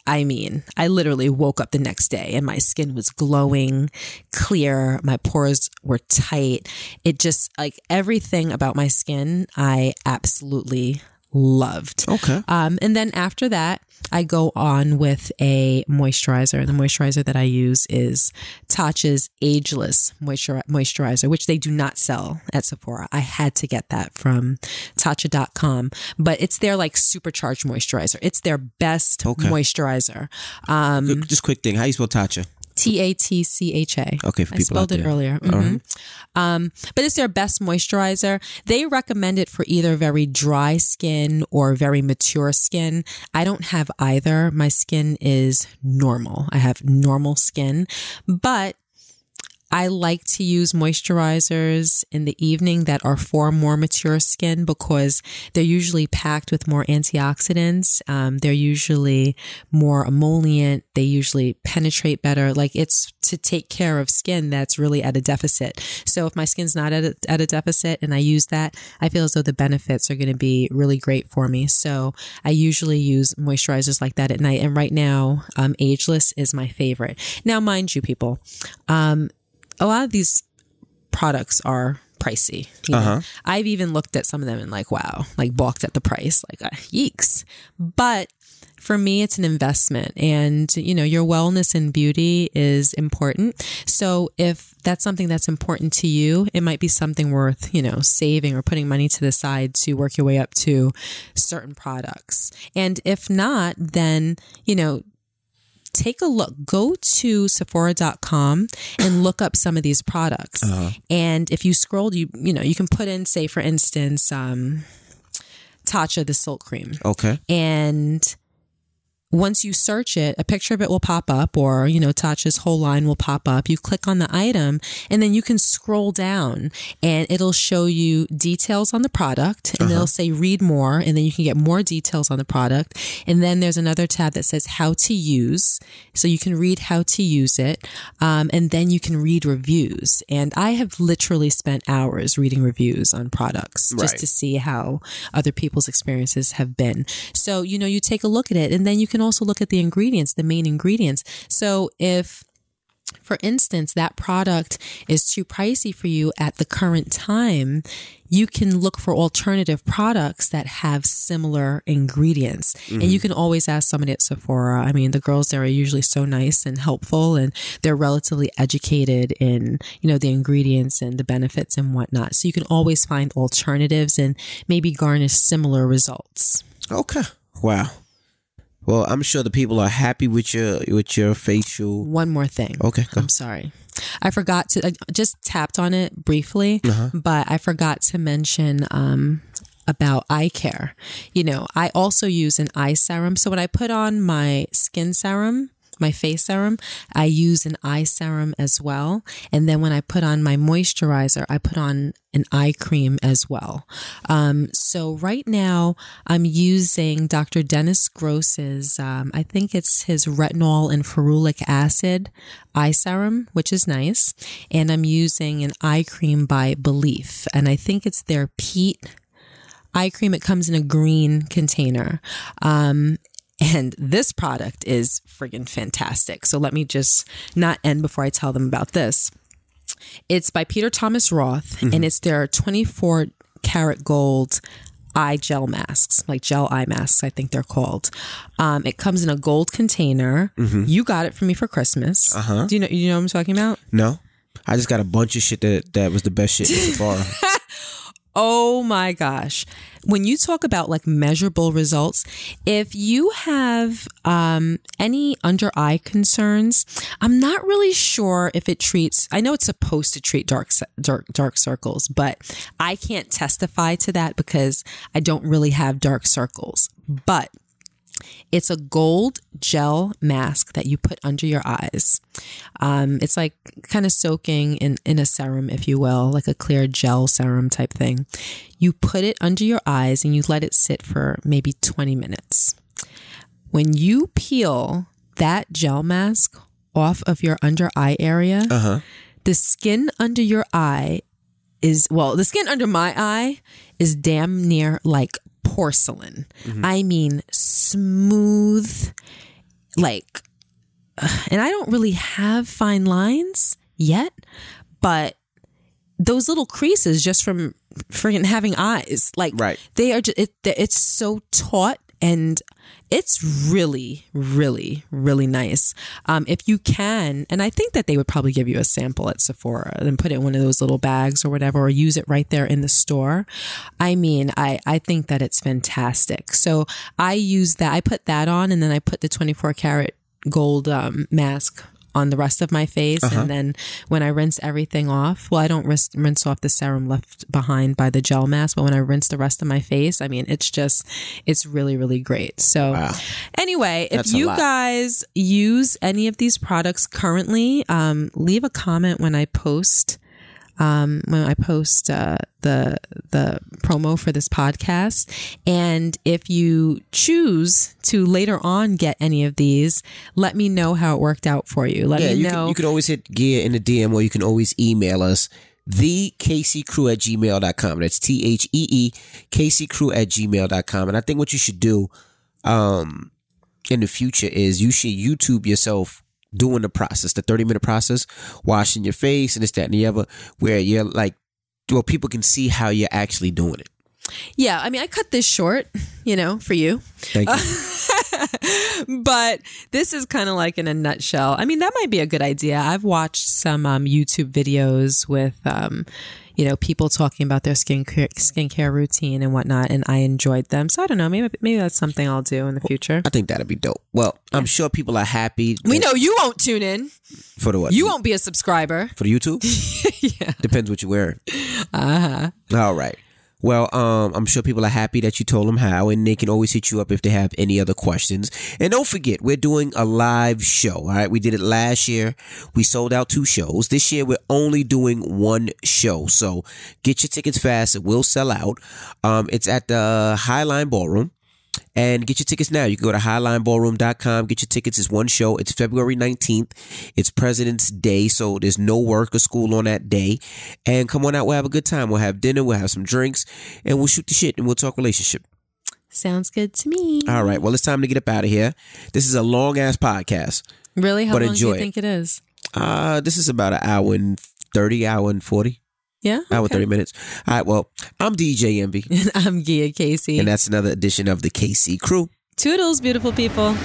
I mean, I literally woke up the next day and my skin was glowing, clear, my pores were tight. It just like everything about my skin, I absolutely loved. Okay. Um, and then after that, I go on with a moisturizer. The moisturizer that I use is Tatcha's Ageless Moisturizer, which they do not sell at Sephora. I had to get that from Tatcha.com, but it's their like supercharged moisturizer. It's their best Okay. moisturizer. Um, Just quick thing. How you spell Tatcha? T A T C H A. Okay, for I people out spelled it earlier. Mhm. right. Um, but it's their best moisturizer. They recommend it for either very dry skin or very mature skin. I don't have either. My skin is normal. I have normal skin, but I like to use moisturizers in the evening that are for more mature skin because they're usually packed with more antioxidants. Um, they're usually more emollient. They usually penetrate better. Like it's to take care of skin that's really at a deficit. So if my skin's not at a, at a deficit and I use that, I feel as though the benefits are going to be really great for me. So I usually use moisturizers like that at night. And right now, um, Ageless is my favorite. Now, mind you, people, um, a lot of these products are pricey. you know. Uh-huh. I've even looked at some of them and like, wow, like balked at the price, like uh, yeeks. But for me, it's an investment and, you know, your wellness and beauty is important. So if that's something that's important to you, it might be something worth, you know, saving or putting money to the side to work your way up to certain products. And if not, then, you know, take a look. Go to Sephora.com and look up some of these products. And if you scroll, you you know you can put in, say, for instance, um, Tatcha the Silk Cream, Okay. and once you search it, a picture of it will pop up, or you know, Tatcha's whole line will pop up. You click on the item, and then you can scroll down, and it'll show you details on the product, and it'll say read more, and then you can get more details on the product. And then there's another tab that says how to use, so you can read how to use it, um, and then you can read reviews. And I have literally spent hours reading reviews on products just to see how other people's experiences have been. So, you know, you take a look at it and then you can also look at the ingredients, the main ingredients. So if for instance, that product is too pricey for you at the current time, you can look for alternative products that have similar ingredients. And mm-hmm. you can always ask somebody at Sephora. I mean, the girls there are usually so nice and helpful and they're relatively educated in, you know, the ingredients and the benefits and whatnot. So you can always find alternatives and maybe garnish similar results. Okay. Wow. Well, I'm sure the people are happy with your with your facial. One more thing. Okay. Go. I'm sorry. I forgot to, I just tapped on it briefly, but I forgot to mention, um, about eye care. You know, I also use an eye serum. So when I put on my skin serum, my face serum, I use an eye serum as well. And then when I put on my moisturizer, I put on an eye cream as well. Um, so right now I'm using Dr. Dennis Gross's, um, I think it's his retinol and ferulic acid eye serum, which is nice. And I'm using an eye cream by belif. And I think it's their Peat eye cream. It comes in a green container. Um, and this product is friggin' fantastic. So let me just not end before I tell them about this. It's by Peter Thomas Roth and it's their 24 karat gold eye gel masks, like gel eye masks, I think they're called. Um, it comes in a gold container. You got it for me for Christmas. Uh-huh. Do you know, you know what I'm talking about? No, I just got a bunch of shit that that was the best shit so far. Oh my gosh. When you talk about like measurable results, if you have um, any under eye concerns, I'm not really sure if it treats, I know it's supposed to treat dark, dark, dark circles, but I can't testify to that because I don't really have dark circles. But It's a gold gel mask that you put under your eyes. Um, it's like kind of soaking in, in a serum, if you will, like a clear gel serum type thing. You put it under your eyes and you let it sit for maybe 20 minutes. When you peel that gel mask off of your under eye area, Uh-huh. the skin under your eye is well the skin under my eye is damn near like porcelain mm-hmm. i mean smooth like and i don't really have fine lines yet but those little creases just from friggin' having eyes like Right. they are just it, it's so taut and it's really really really nice. Um, if you can and i think that they would probably give you a sample at sephora and put it in one of those little bags or whatever or use it right there in the store. I mean i i think that it's fantastic. So i use that i put that on and then i put the 24 karat gold um, mask on the rest of my face. And then when i rinse everything off well i don't rinse, rinse off the serum left behind by the gel mask but when i rinse the rest of my face i mean it's just it's really really great. So Wow. anyway if That's a you guys use any of these products currently um, leave a comment when i post um, when I post uh, the the promo for this podcast. And if you choose to later on get any of these, let me know how it worked out for you. Let Yeah, me you know. can, you can always hit gear in the DM or you can always email us the crew at gmail.com. That's T H E E crew at gmail.com. And I think what you should do um in the future is you should YouTube yourself doing the process, the 30 minute process, washing your face and this, that, and the other, where you're like well, people can see how you're actually doing it. yeah, I mean, I cut this short, you know, for you. Thank you. but this is kind of like in a nutshell. I mean, that might be a good idea. I've watched some um, YouTube videos with, um, you know, people talking about their skincare skincare routine and whatnot, and I enjoyed them. So I don't know. Maybe maybe that's something I'll do in the future. I think that'd be dope. Well, I'm sure people are happy. We know you won't tune in. for the what? You won't be a subscriber. for the YouTube. yeah. Depends what you're wearing. Uh huh. All right. Well, um, I'm sure people are happy that you told them how, and they can always hit you up if they have any other questions. And don't forget, we're doing a live show. All right, we did it last year. We sold out two shows. This year, we're only doing one show. So get your tickets fast; it will sell out. Um, it's at the Highline Ballroom. And get your tickets now. You can go to highlineballroom.com. Get your tickets. It's one show. It's February 19th. It's President's Day. So there's no work or school on that day. And come on out. We'll have a good time. We'll have dinner. We'll have some drinks and we'll shoot the shit and we'll talk relationship. Sounds good to me. All right. Well, it's time to get up out of here. This is a long ass podcast. Really? How But long do enjoy you it. think it is? Uh, this is about an hour and 30, hour and 40, Yeah. hour and Okay. 30 minutes. All right. Well, I'm DJ Envy And I'm Gia Casey. and that's another edition of the Casey Crew. Toodles, beautiful people.